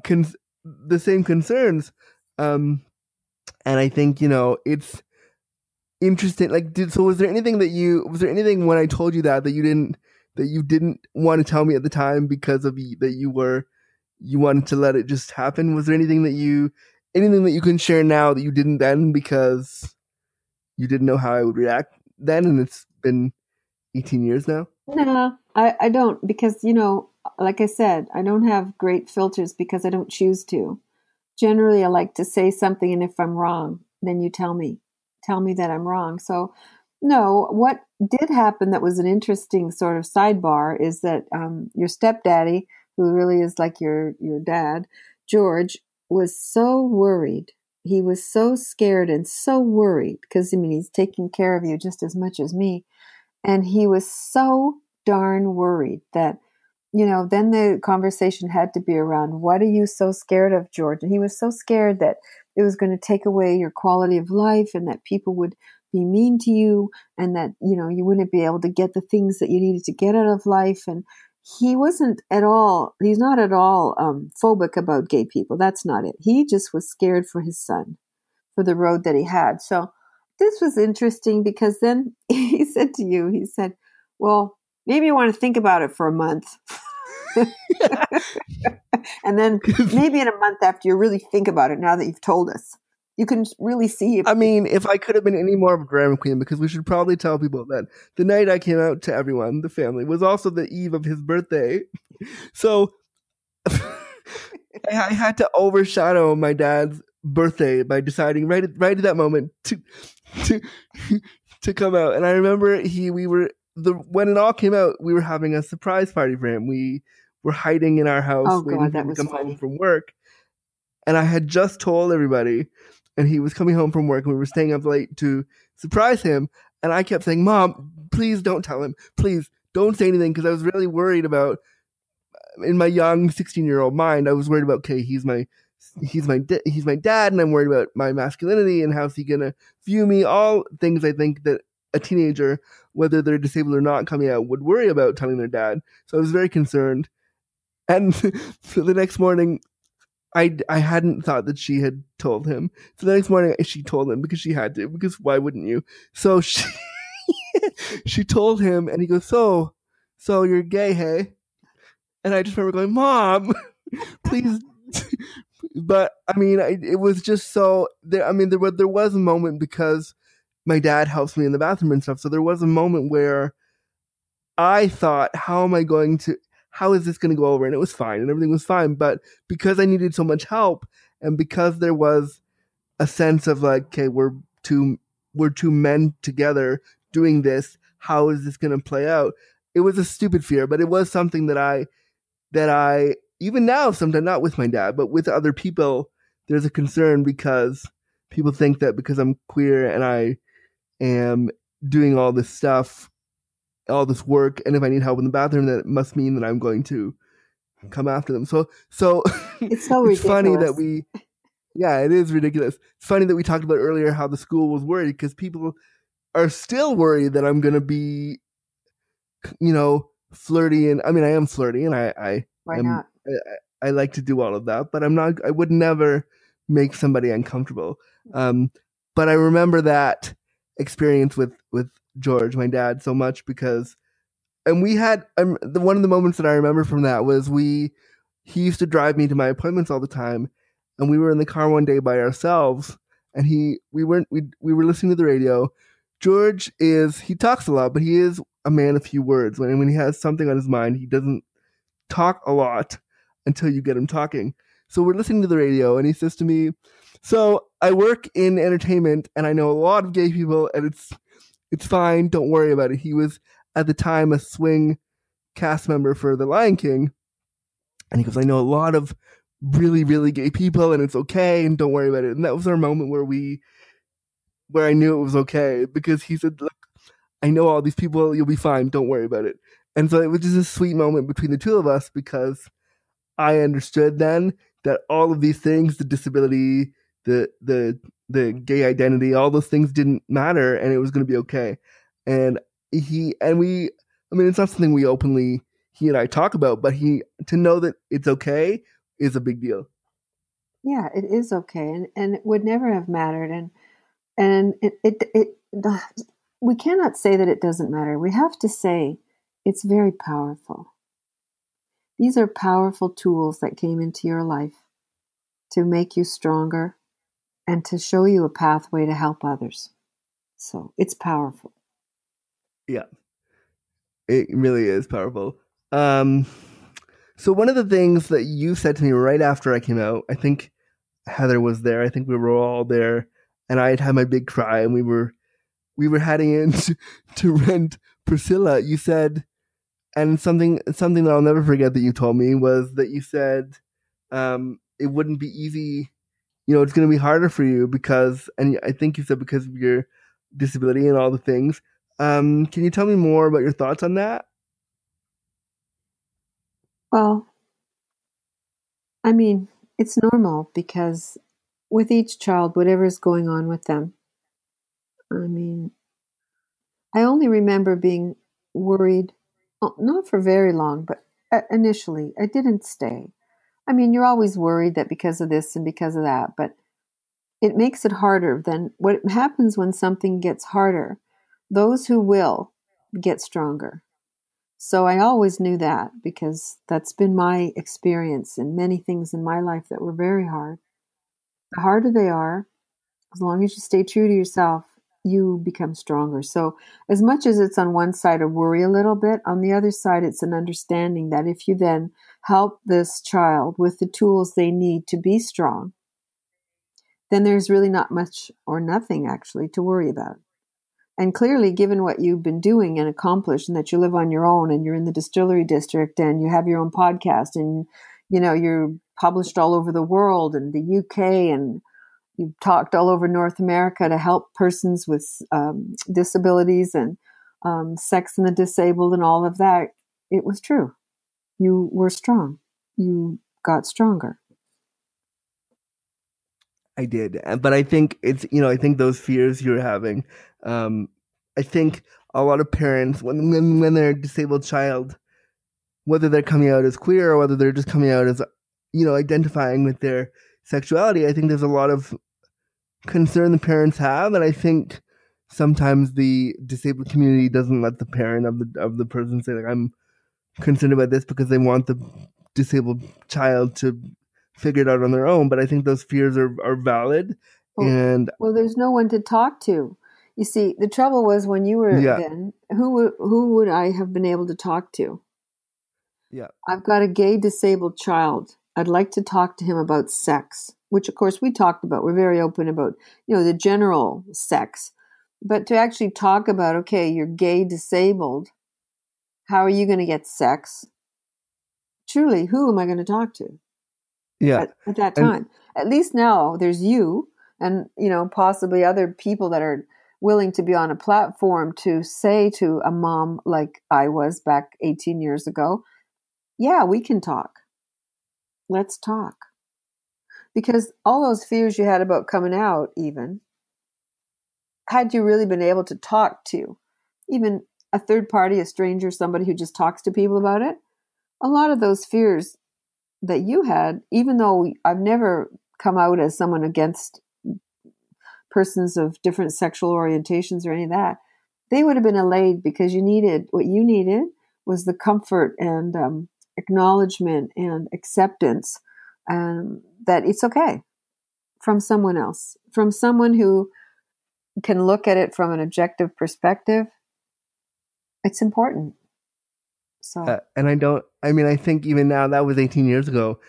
con- the same concerns um and I think you know it's interesting. Like, did so? Was there anything that you was there anything when I told you that that you didn't that you didn't want to tell me at the time because of that you were you wanted to let it just happen? Was there anything that you anything that you can share now that you didn't then because you didn't know how I would react then, and it's been eighteen years now? No, I, I don't because you know, like I said, I don't have great filters because I don't choose to generally I like to say something, and if I'm wrong, then you tell me, tell me that I'm wrong. So, no, what did happen that was an interesting sort of sidebar is that um, your stepdaddy, who really is like your your dad, George, was so worried. He was so scared and so worried because I mean he's taking care of you just as much as me, and he was so darn worried that you know, then the conversation had to be around what are you so scared of, George? And he was so scared that it was going to take away your quality of life and that people would be mean to you and that, you know, you wouldn't be able to get the things that you needed to get out of life. And he wasn't at all, he's not at all um, phobic about gay people. That's not it. He just was scared for his son, for the road that he had. So this was interesting because then he said to you, he said, well, maybe you want to think about it for a month. and then maybe in a month after you really think about it, now that you've told us, you can really see. If- I mean, if I could have been any more of a drama queen, because we should probably tell people that the night I came out to everyone, the family, was also the eve of his birthday. So I had to overshadow my dad's birthday by deciding right at, right at that moment to to to come out. And I remember he we were the when it all came out, we were having a surprise party for him. We were hiding in our house oh, waiting God, for him to come funny. home from work. And I had just told everybody, and he was coming home from work, and we were staying up late to surprise him. And I kept saying, "Mom, please don't tell him. Please don't say anything," because I was really worried about. Uh, in my young sixteen-year-old mind, I was worried about, okay, he's my he's my he's my dad, and I'm worried about my masculinity and how's he gonna view me. All things I think that a teenager, whether they're disabled or not, coming out would worry about telling their dad. So I was very concerned. And so the next morning, I, I hadn't thought that she had told him. So the next morning, she told him because she had to, because why wouldn't you? So she, she told him, and he goes, So, so you're gay, hey? And I just remember going, Mom, please. but I mean, I, it was just so there. I mean, there there was a moment because my dad helps me in the bathroom and stuff. So there was a moment where I thought, how am I going to, how is this going to go over? And it was fine and everything was fine. But because I needed so much help and because there was a sense of like, okay, we're two, we're two men together doing this. How is this going to play out? It was a stupid fear, but it was something that I, that I, even now, sometimes not with my dad, but with other people, there's a concern because people think that because I'm queer and I am doing all this stuff, all this work, and if I need help in the bathroom, that must mean that I'm going to come after them. So, so It's so it's funny that we, yeah, it is ridiculous. It's funny that we talked about earlier how the school was worried because people are still worried that I'm going to be, you know, flirty and I mean I am flirty and I I Why am- not? I like to do all of that, but I'm not. I would never make somebody uncomfortable. Um, but I remember that experience with with George, my dad, so much because, and we had um, the one of the moments that I remember from that was we he used to drive me to my appointments all the time, and we were in the car one day by ourselves, and he we weren't we we were listening to the radio. George is he talks a lot, but he is a man of few words. When when he has something on his mind, he doesn't talk a lot until you get him talking. So we're listening to the radio, and he says to me, "So I work in entertainment, and I know a lot of gay people, and it's it's fine. Don't worry about it." He was at the time a swing cast member for The Lion King, and he goes, "I know a lot of really really gay people, and it's okay, and don't worry about it." And that was our moment where we, where I knew it was okay because he said, "Look, I know all these people. You'll be fine. Don't worry about it." And so it was just a sweet moment between the two of us because I understood then that all of these things, the disability, the the the mm-hmm. gay identity, all those things didn't matter and it was gonna be okay. And he and we I mean it's not something we openly he and I talk about, but he to know that it's okay is a big deal. Yeah, it is okay, and and it would never have mattered, and and it it it we cannot say that it doesn't matter. We have to say it's very powerful. These are powerful tools that came into your life to make you stronger and to show you a pathway to help others. So it's powerful. Yeah. It really is powerful. Um so one of the things that you said to me right after I came out, I think Heather was there. I think we were all there and I had had my big cry and we were we were heading in to, to rent Priscilla. You said and something something that I'll never forget that you told me was that you said um it wouldn't be easy you know, it's going to be harder for you because and I think you said because of your disability and all the things. Um, can you tell me more about your thoughts on that? Well, I mean, it's normal because with each child, whatever is going on with them, I mean, I only remember being worried, oh, not for very long, but uh, initially, I didn't stay. I mean, you're always worried that because of this and because of that, but it makes it harder. Then what happens when something gets harder? Those who will get stronger. So I always knew that because that's been my experience in many things in my life that were very hard. The harder they are, as long as you stay true to yourself, you become stronger. So, as much as it's on one side a worry a little bit, on the other side, it's an understanding that if you then help this child with the tools they need to be strong, then there's really not much or nothing actually to worry about. And clearly, given what you've been doing and accomplished, and that you live on your own and you're in the distillery district and you have your own podcast and you know you're published all over the world and the UK and you've talked all over North America to help persons with um, disabilities and um, sex and the disabled and all of that. It was true. You were strong. You got stronger. I did, Uh, but I think it's you know I think those fears you're having. Um, I think a lot of parents when when when they're a disabled child, whether they're coming out as queer or whether they're just coming out as you know identifying with their sexuality, I think there's a lot of concern the parents have, and I think sometimes the disabled community doesn't let the parent of the of the person say like I'm concerned about this because they want the disabled child to figure it out on their own. But I think those fears are are valid, Well, and Well, there's no one to talk to. You see, the trouble was when you were Yeah. then, who who would I have been able to talk to? yeah, I've got a gay disabled child. I'd like to talk to him about sex, which of course we talked about. We're very open about, you know, the general sex. But to actually talk about, okay, you're gay disabled, how are you going to get sex? Truly, who am I going to talk to? yeah, at, at that And- time. At least now there's you and you know possibly other people that are willing to be on a platform to say to a mom like I was back 18 years ago, yeah, we can talk. Let's talk. Because all those fears you had about coming out, even, had you really been able to talk to even a third party, a stranger, somebody who just talks to people about it, a lot of those fears that you had, even though I've never come out as someone against persons of different sexual orientations or any of that, they would have been allayed because you needed what you needed was the comfort and um, acknowledgement and acceptance um, that it's okay from someone else, from someone who can look at it from an objective perspective. It's important. So, uh, and I don't. I mean, I think even now that was 18 years ago.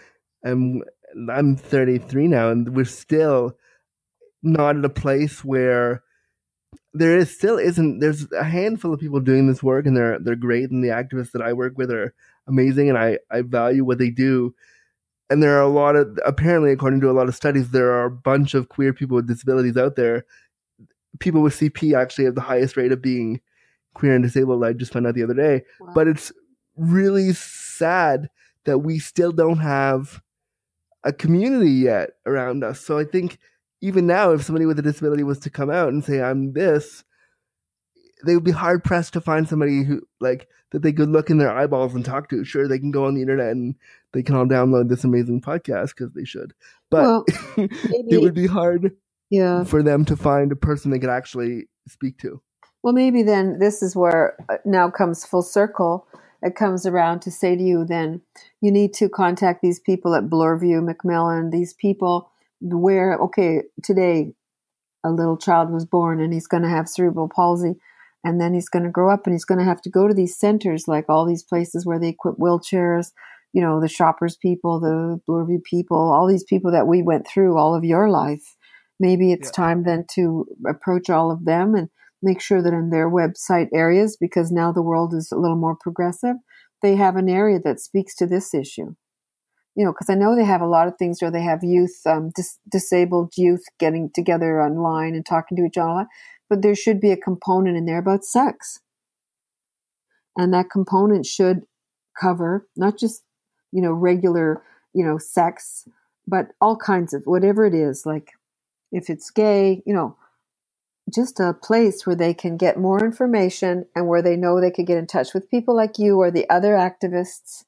I'm I'm 33 now, and we're still not at a place where there is still isn't there's a handful of people doing this work and they're they're great and the activists that I work with are amazing and I I value what they do and there are a lot of apparently according to a lot of studies there are a bunch of queer people with disabilities out there people with CP actually have the highest rate of being queer and disabled I just found out the other day wow. but it's really sad that we still don't have a community yet around us so I think even now, if somebody with a disability was to come out and say, I'm this, they would be hard pressed to find somebody who, like, that they could look in their eyeballs and talk to. Sure, they can go on the internet and they can all download this amazing podcast because they should. But well, it would be hard yeah. for them to find a person they could actually speak to. Well, maybe then this is where uh, now comes full circle. It comes around to say to you, then you need to contact these people at Bloorview, Macmillan, these people where okay today a little child was born and he's going to have cerebral palsy and then he's going to grow up and he's going to have to go to these centers like all these places where they equip wheelchairs you know the shoppers people the Bloorview people all these people that we went through all of your life maybe it's yeah. time then to approach all of them and make sure that in their website areas because now the world is a little more progressive they have an area that speaks to this issue you know, because I know they have a lot of things where they have youth, um, dis- disabled youth getting together online and talking to each other, but there should be a component in there about sex. And that component should cover not just, you know, regular, you know, sex, but all kinds of whatever it is, like if it's gay, you know, just a place where they can get more information and where they know they could get in touch with people like you or the other activists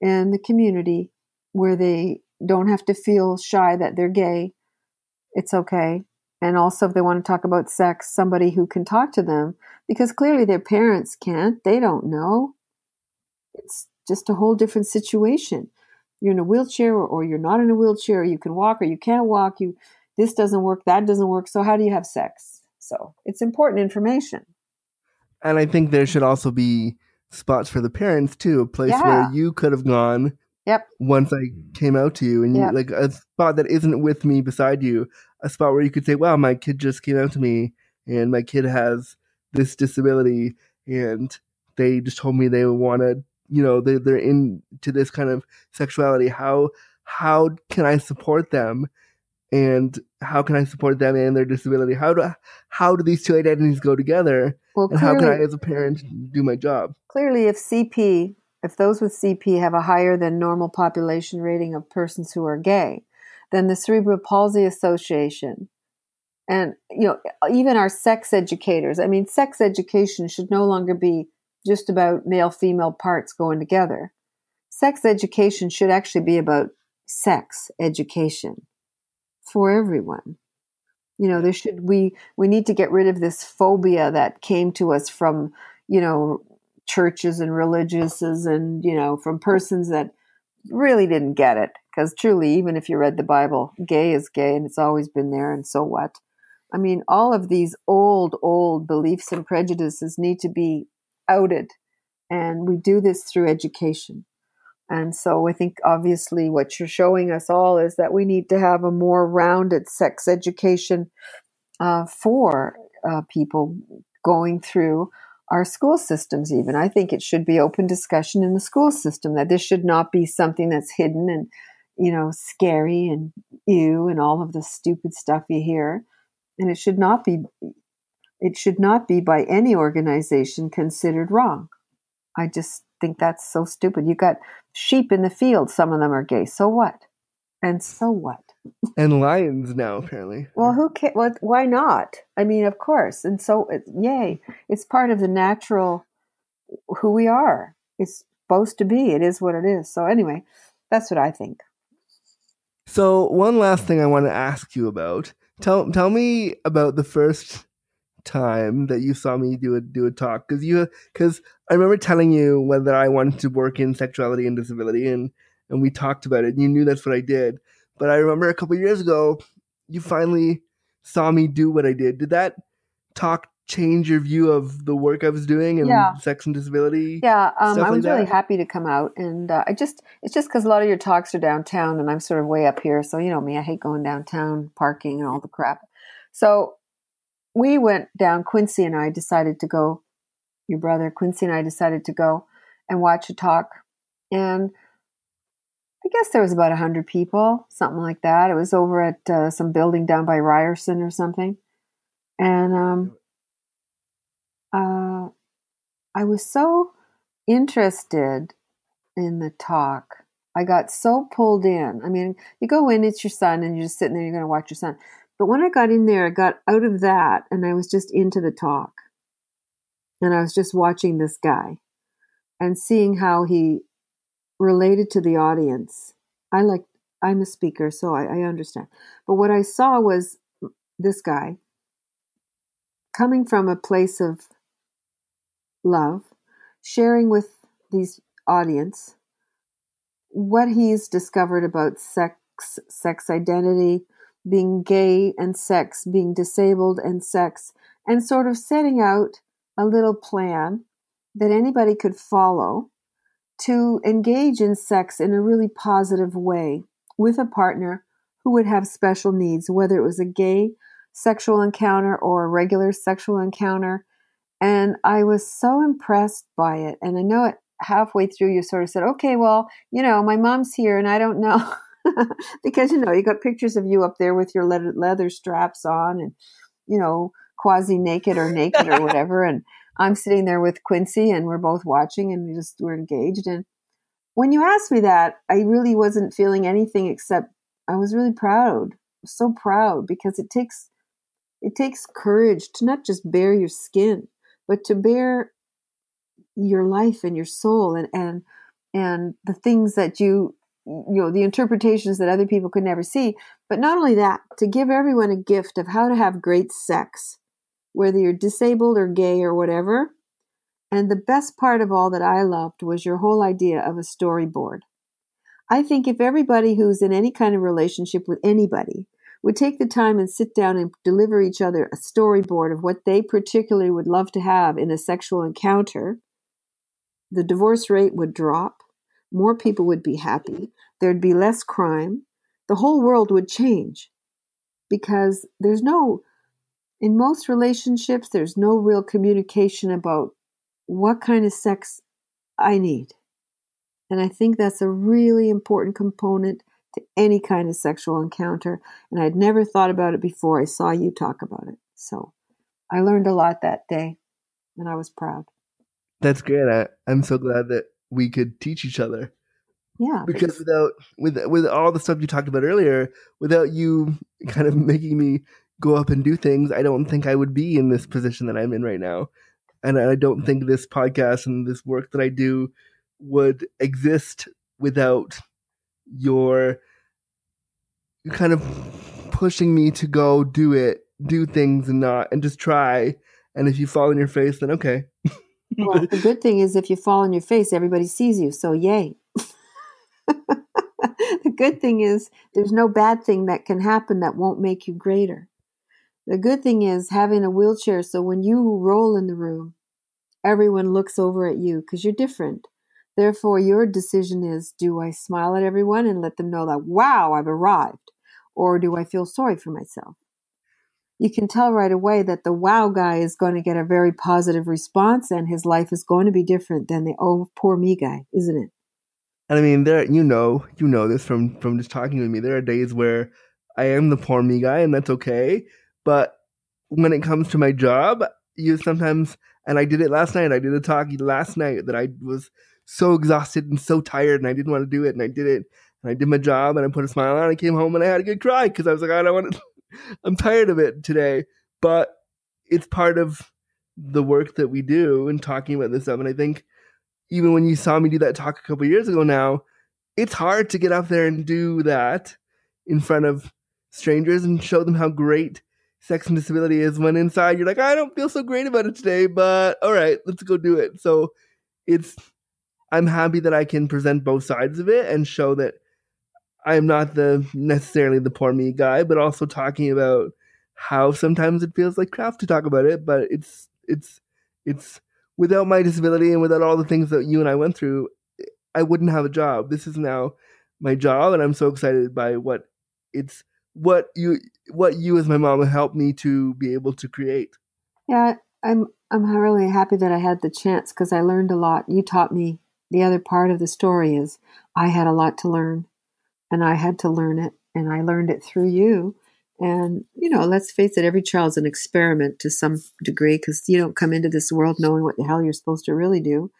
in the community where they don't have to feel shy that they're gay. It's okay. And also, if they want to talk about sex, somebody who can talk to them because clearly their parents can't. They don't know. It's just a whole different situation. You're in a wheelchair or, or you're not in a wheelchair, you can walk or you can't walk. You this doesn't work, that doesn't work. So how do you have sex? So it's important information. And I think there should also be spots for the parents too, a place yeah. where you could have gone Yep. Once I came out to you and yep. you like a spot that isn't with me beside you, a spot where you could say, "Wow, my kid just came out to me, and my kid has this disability, and they just told me they want to, you know, they they're into this kind of sexuality. How how can I support them?" And how can I support them and their disability? How do how do these two identities go together? Well, clearly, and how can I, as a parent, do my job? Clearly, if CP if those with CP have a higher than normal population rating of persons who are gay, then the Cerebral Palsy Association and you know even our sex educators, I mean sex education should no longer be just about male female parts going together. Sex education should actually be about sex education for everyone. You know, there should we we need to get rid of this phobia that came to us from, you know, churches and religiouses and you know from persons that really didn't get it. Because truly even if you read the bible gay is gay and it's always been there and so what? I mean all of these old old beliefs and prejudices need to be outed. And we do this through education and so i think obviously what you're showing us all is that we need to have a more rounded sex education uh, for uh, people going through our school systems even i think it should be open discussion in the school system that this should not be something that's hidden and you know scary and ew and all of the stupid stuff you hear and it should not be it should not be by any organization considered wrong. I just think that's so stupid. You got sheep in the field, some of them are gay. So what? And so what? And lions now, apparently. Well, who can? Well, why not? I mean, of course. And so, uh, yay! It's part of the natural who we are. It's supposed to be. It is what it is. So anyway, that's what I think. So one last thing I want to ask you about. Tell tell me about the first time that you saw me do a do a talk because you because I remember telling you whether I wanted to work in sexuality and disability and and we talked about it and you knew that's what I did. But I remember a couple years ago you finally saw me do what I did. Did that talk change your view of the work I was doing and Yeah. sex and disability? Yeah, um, I was like really that? happy to come out, and uh, I just it's just because a lot of your talks are downtown, and I'm sort of way up here, so you know me, I hate going downtown, parking, and all the crap. So we went down. Quincy and I decided to go. Your brother Quincy and I decided to go and watch a talk, and I guess there was about a hundred people, something like that. It was over at uh, some building down by Ryerson or something, and um, uh, I was so interested in the talk. I got so pulled in. I mean, you go in, it's your son, and you're just sitting there, you're going to watch your son. But when I got in there, I got out of that and I was just into the talk. And I was just watching this guy and seeing how he related to the audience. I like, I'm a speaker, so I, I understand. But what I saw was this guy coming from a place of love, sharing with these audience what he's discovered about sex, sex identity, being gay and sex, being disabled and sex, and sort of setting out a little plan that anybody could follow to engage in sex in a really positive way with a partner who would have special needs, whether it was a gay sexual encounter or a regular sexual encounter. And I was so impressed by it. And I know it halfway through, you sort of said, okay, well, you know, my mom's here and I don't know. because, you know, you got pictures of you up there with your leather, leather straps on and, you know, quasi naked or naked or whatever. And I'm sitting there with Quincy and we're both watching and we just we're engaged. And when you asked me that, I really wasn't feeling anything except I was really proud. So proud because it takes it takes courage to not just bare your skin, but to bear your life and your soul and and and the things that you you know the interpretations that other people could never see. But not only that to give everyone a gift of how to have great sex whether you're disabled or gay or whatever. And the best part of all that i loved was your whole idea of a storyboard. I think if everybody who's in any kind of relationship with anybody would take the time and sit down and deliver each other a storyboard of what they particularly would love to have in a sexual encounter the divorce rate would drop, more people would be happy, there'd be less crime, the whole world would change. Because there's no, in most relationships, there's no real communication about what kind of sex I need. And I think that's a really important component to any kind of sexual encounter. And I'd never thought about it before I saw you talk about it. So I learned a lot that day, and I was proud. That's great. I, I'm so glad that we could teach each other. Yeah. because without with with all the stuff you talked about earlier, without you kind of making me go up and do things, I don't think I would be in this position that I'm in right now. And I don't think this podcast and this work that I do would exist without your kind of pushing me to go do it, do things and not and just try. And if you fall on your face, then okay. Well, the good thing is if you fall on your face, everybody sees you. So, yay. the good thing is there's no bad thing that can happen that won't make you greater. The good thing is having a wheelchair so when you roll in the room, everyone looks over at you because you're different. Therefore, your decision is do I smile at everyone and let them know that, wow, I've arrived? Or do I feel sorry for myself? You can tell right away that the wow guy is going to get a very positive response and his life is going to be different than the oh, poor me guy, isn't it? And I mean, there you know, you know this from from just talking with me. There are days where I am the poor me guy, and that's okay. But when it comes to my job, you sometimes, and I did it last night. I did a talk last night that I was so exhausted and so tired, and I didn't want to do it, and I did it, and I did my job, and I put a smile on. I came home and I had a good cry because I was like, I don't want to. I'm tired of it today, but it's part of the work that we do and talking about this stuff. And I think even when you saw me do that talk a couple years ago now, it's hard to get up there and do that in front of strangers and show them how great sex and disability is when inside you're like, I don't feel so great about it today, but all right, let's go do it. So it's I'm happy that I can present both sides of it and show that I am not the necessarily the poor me guy, but also talking about how sometimes it feels like crap to talk about it, but it's it's it's without my disability and without all the things that you and I went through, I wouldn't have a job. This is now my job and I'm so excited by what it's what you what you as my mom helped me to be able to create. Yeah, I'm I'm really happy that I had the chance because I learned a lot. You taught me the other part of the story is I had a lot to learn and I had to learn it, and I learned it through you. And, you know, let's face it, every child's an experiment to some degree because you don't come into this world knowing what the hell you're supposed to really do.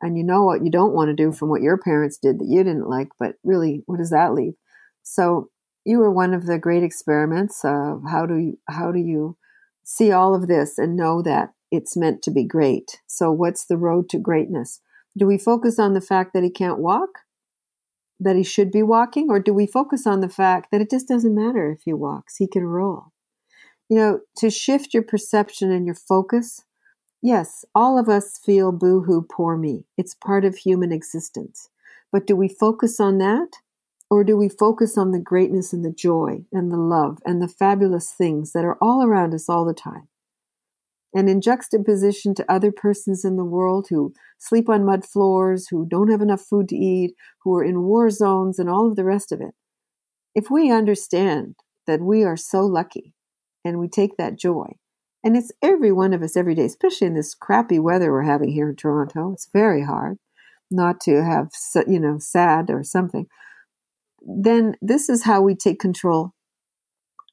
And you know what you don't want to do from what your parents did that you didn't like, but really, what does that leave? So you were one of the great experiments of how do you, how do you see all of this and know that it's meant to be great? So what's the road to greatness? Do we focus on the fact that he can't walk? That he should be walking, or do we focus on the fact that it just doesn't matter if he walks, he can roll? You know, to shift your perception and your focus, yes, all of us feel boo hoo, poor me. It's part of human existence. But do we focus on that? Or do we focus on the greatness and the joy and the love and the fabulous things that are all around us all the time? And in juxtaposition to other persons in the world who sleep on mud floors, who don't have enough food to eat, who are in war zones, and all of the rest of it. If we understand that we are so lucky and we take that joy, and it's every one of us every day, especially in this crappy weather we're having here in Toronto, it's very hard not to have, you know, sad or something, then this is how we take control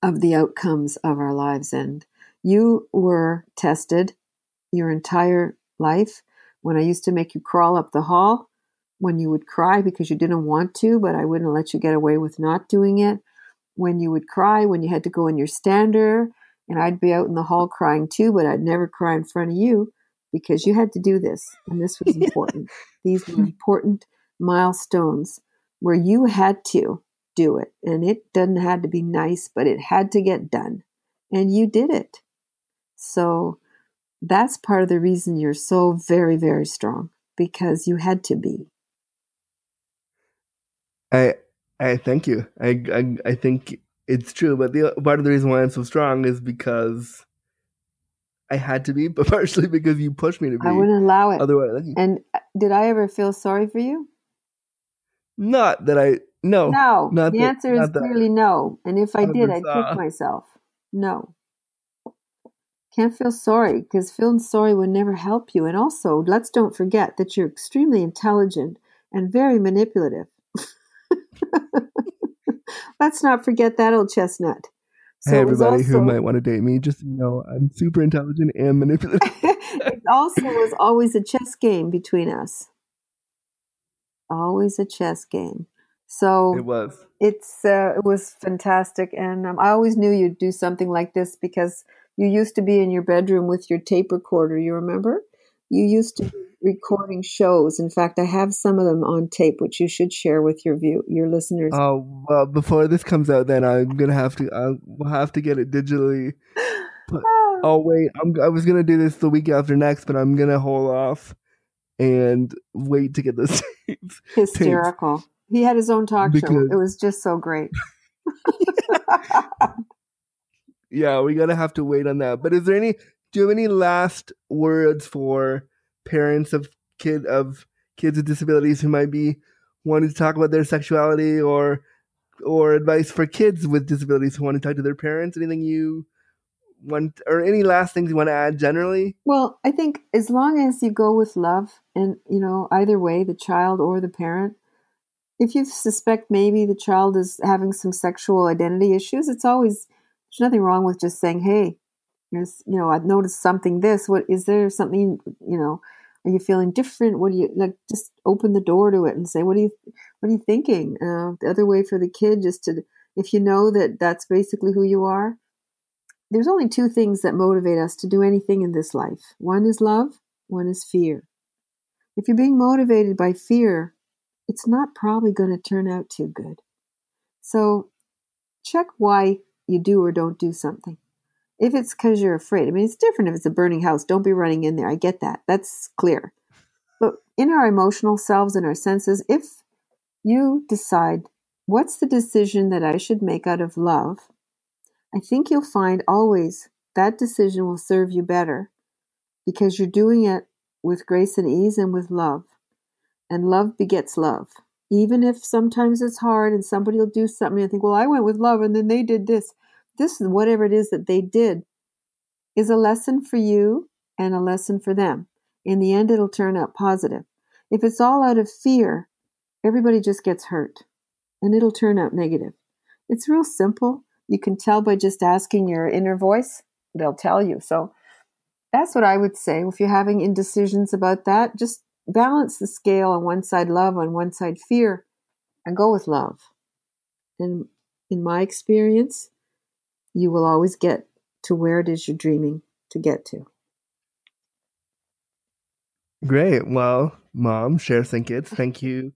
of the outcomes of our lives. And you were tested your entire life. When I used to make you crawl up the hall, when you would cry because you didn't want to, but I wouldn't let you get away with not doing it. When you would cry when you had to go in your stander, and I'd be out in the hall crying too, but I'd never cry in front of you because you had to do this, and this was important. These were important milestones where you had to do it, and it didn't have to be nice, but it had to get done, and you did it. So that's part of the reason you're so very, very strong because you had to be. I I thank you. I I, I think it's true, but the part of the reason why I'm so strong is because I had to be, but partially because you pushed me to be. I wouldn't allow it. Otherwise, and uh, did I ever feel sorry for you? Not that I no. No. the that, answer is clearly no. And if I did, I'd kick myself. No. Can't feel sorry because feeling sorry would never help you. And also, let's don't forget that you're extremely intelligent and very manipulative. let's not forget that old chestnut. So hey, everybody also, who might want to date me, just know, I'm super intelligent and manipulative. it also was always a chess game between us. Always a chess game. So it was. It's uh, it was fantastic, and um, I always knew you'd do something like this because you used to be in your bedroom with your tape recorder, you remember? You used to be recording shows. In fact, I have some of them on tape, which you should share with your view your listeners. Oh well, before this comes out, then I'm gonna have to I'll have to get it digitally. But, oh wait, I'm, I was gonna do this the week after next, but I'm gonna hold off and wait to get the tapes. Hysterical. Tapes. He had his own talk because, show. It was just so great. yeah, we're gonna have to wait on that. But is there any? Do you have any last words for parents of kid of kids with disabilities who might be wanting to talk about their sexuality or or advice for kids with disabilities who want to talk to their parents? Anything you want or any last things you want to add generally? Well, I think as long as you go with love and you know either way, the child or the parent, if you suspect maybe the child is having some sexual identity issues, it's always there's nothing wrong with just saying, hey, There's, you know, I've noticed something. This, what is there something? You know, are you feeling different? What do you like? Just open the door to it and say, what are you, what are you thinking? Uh, the other way for the kid, just to, if you know that that's basically who you are. There's only two things that motivate us to do anything in this life. One is love. One is fear. If you're being motivated by fear, it's not probably going to turn out too good. So check why you do or don't do something. If it's because you're afraid, I mean, it's different if it's a burning house. Don't be running in there. I get that. That's clear. But in our emotional selves and our senses, if you decide what's the decision that I should make out of love, I think you'll find always that decision will serve you better because you're doing it with grace and ease and with love. And love begets love. Even if sometimes it's hard and somebody will do something and think, well, I went with love and then they did this. This is whatever it is that they did is a lesson for you and a lesson for them. In the end, it'll turn out positive. If it's all out of fear, everybody just gets hurt and it'll turn out negative. It's real simple. You can tell by just asking your inner voice, they'll tell you. So that's what I would say. If you're having indecisions about that, just balance the scale on one side love, on one side fear, and go with love. And in my experience, you will always get to where it is you're dreaming to get to. Great. Well, Mom, Cher St. Kitts, thank you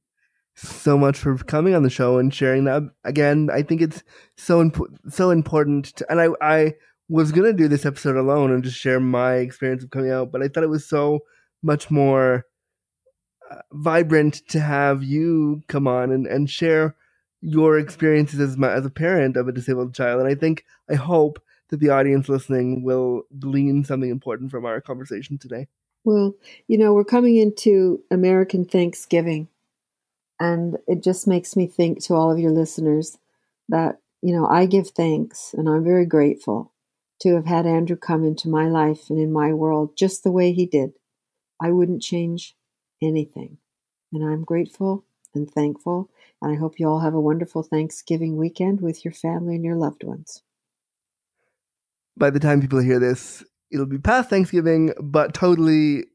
so much for coming on the show and sharing that. Again, I think it's so so important. To, and I, I was gonna do this episode alone and just share my experience of coming out, but I thought it was so much more vibrant to have you come on and, and share your experiences as my, as a parent of a disabled child. And I think I hope that the audience listening will glean something important from our conversation today. Well, you know, we're coming into American Thanksgiving, and it just makes me think to all of your listeners that, you know, I give thanks and I'm very grateful to have had Andrew come into my life and in my world just the way he did. I wouldn't change anything. And I'm grateful and thankful. And I hope you all have a wonderful Thanksgiving weekend with your family and your loved ones. By the time people hear this, it'll be past Thanksgiving, but totally,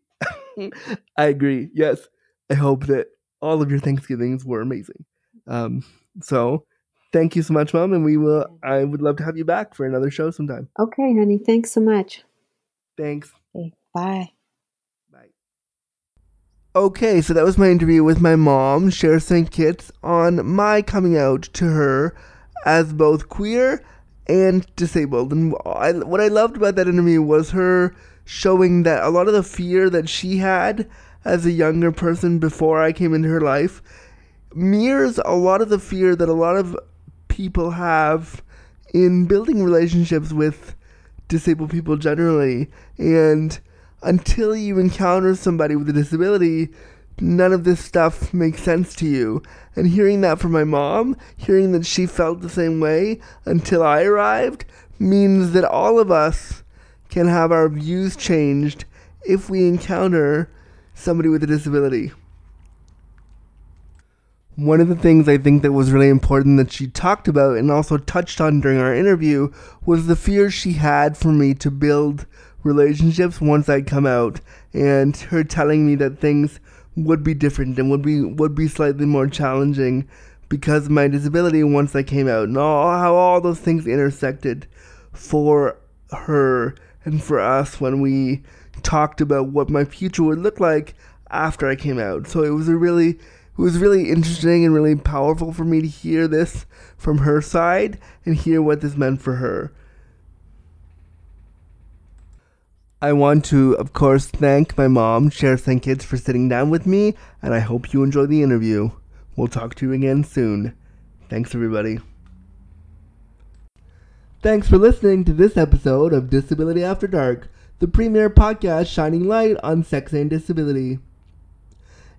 I agree. Yes, I hope that all of your Thanksgivings were amazing. Um, so thank you so much, Mom, and we will. I would love to have you back for another show sometime. Okay, honey. Thanks so much. Thanks. Okay, bye. Okay, so that was my interview with my mom, Cher St. Kitts, on my coming out to her as both queer and disabled. And I, what I loved about that interview was her showing that a lot of the fear that she had as a younger person before I came into her life mirrors a lot of the fear that a lot of people have in building relationships with disabled people generally. And until you encounter somebody with a disability, none of this stuff makes sense to you. And hearing that from my mom, hearing that she felt the same way until I arrived, means that all of us can have our views changed if we encounter somebody with a disability. One of the things I think that was really important that she talked about and also touched on during our interview was the fear she had for me to build relationships once I come out, and her telling me that things would be different and would be would be slightly more challenging because of my disability once I came out, and all how all those things intersected for her and for us when we talked about what my future would look like after I came out. So it was a really it was really interesting and really powerful for me to hear this from her side and hear what this meant for her. I want to, of course, thank my mom, Cher St. Kitts, for sitting down with me, and I hope you enjoy the interview. We'll talk to you again soon. Thanks, everybody. Thanks for listening to this episode of Disability After Dark, the premier podcast shining light on sex and disability.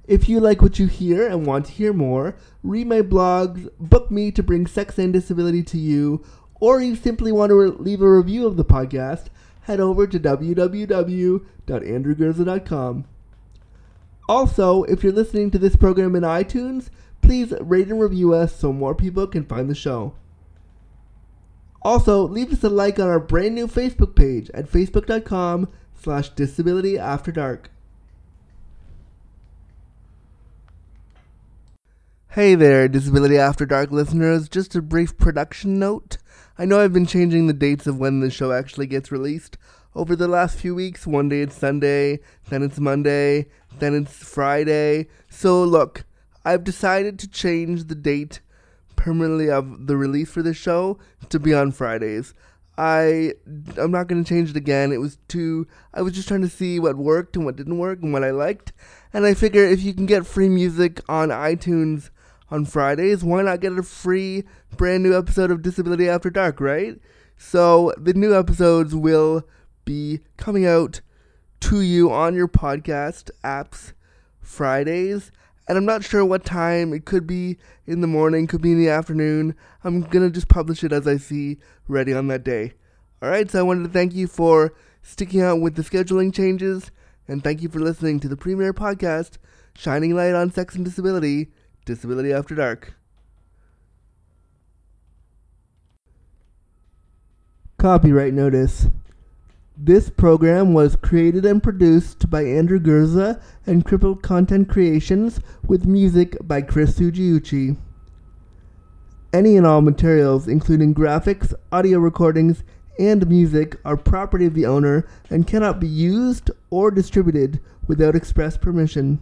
If you like what you hear and want to hear more, read my blogs, book me to bring sex and disability to you, or you simply want to re- leave a review of the podcast, head over to www.andrewgurza.com. Also, if you're listening to this program in iTunes, please rate and review us so more people can find the show. Also, leave us a like on our brand new Facebook page at facebook.com slash disability after dark. Hey there, Disability After Dark listeners. Just a brief production note. I know I've been changing the dates of when the show actually gets released over the last few weeks. One day it's Sunday, then it's Monday, then it's Friday. So, look, I've decided to change the date permanently of the release for this show to be on Fridays. I I'm not gonna change it again. It was too. I was just trying to see what worked and what didn't work and what I liked. And I figure if you can get free music on iTunes on Fridays, why not get a free brand new episode of Disability After Dark, right? So the new episodes will be coming out to you on your podcast apps Fridays and I'm not sure what time. It could be in the morning, could be in the afternoon. I'm gonna just publish it as I see ready on that day. Alright, so I wanted to thank you for sticking out with the scheduling changes, and thank you for listening to the premiere podcast, Shining Light on Sex and Disability, Disability After Dark. Copyright notice. This program was created and produced by Andrew Gurza and Crippled Content Creations with music by Chris Sugiuchi. Any and all materials, including graphics, audio recordings, and music, are property of the owner and cannot be used or distributed without express permission.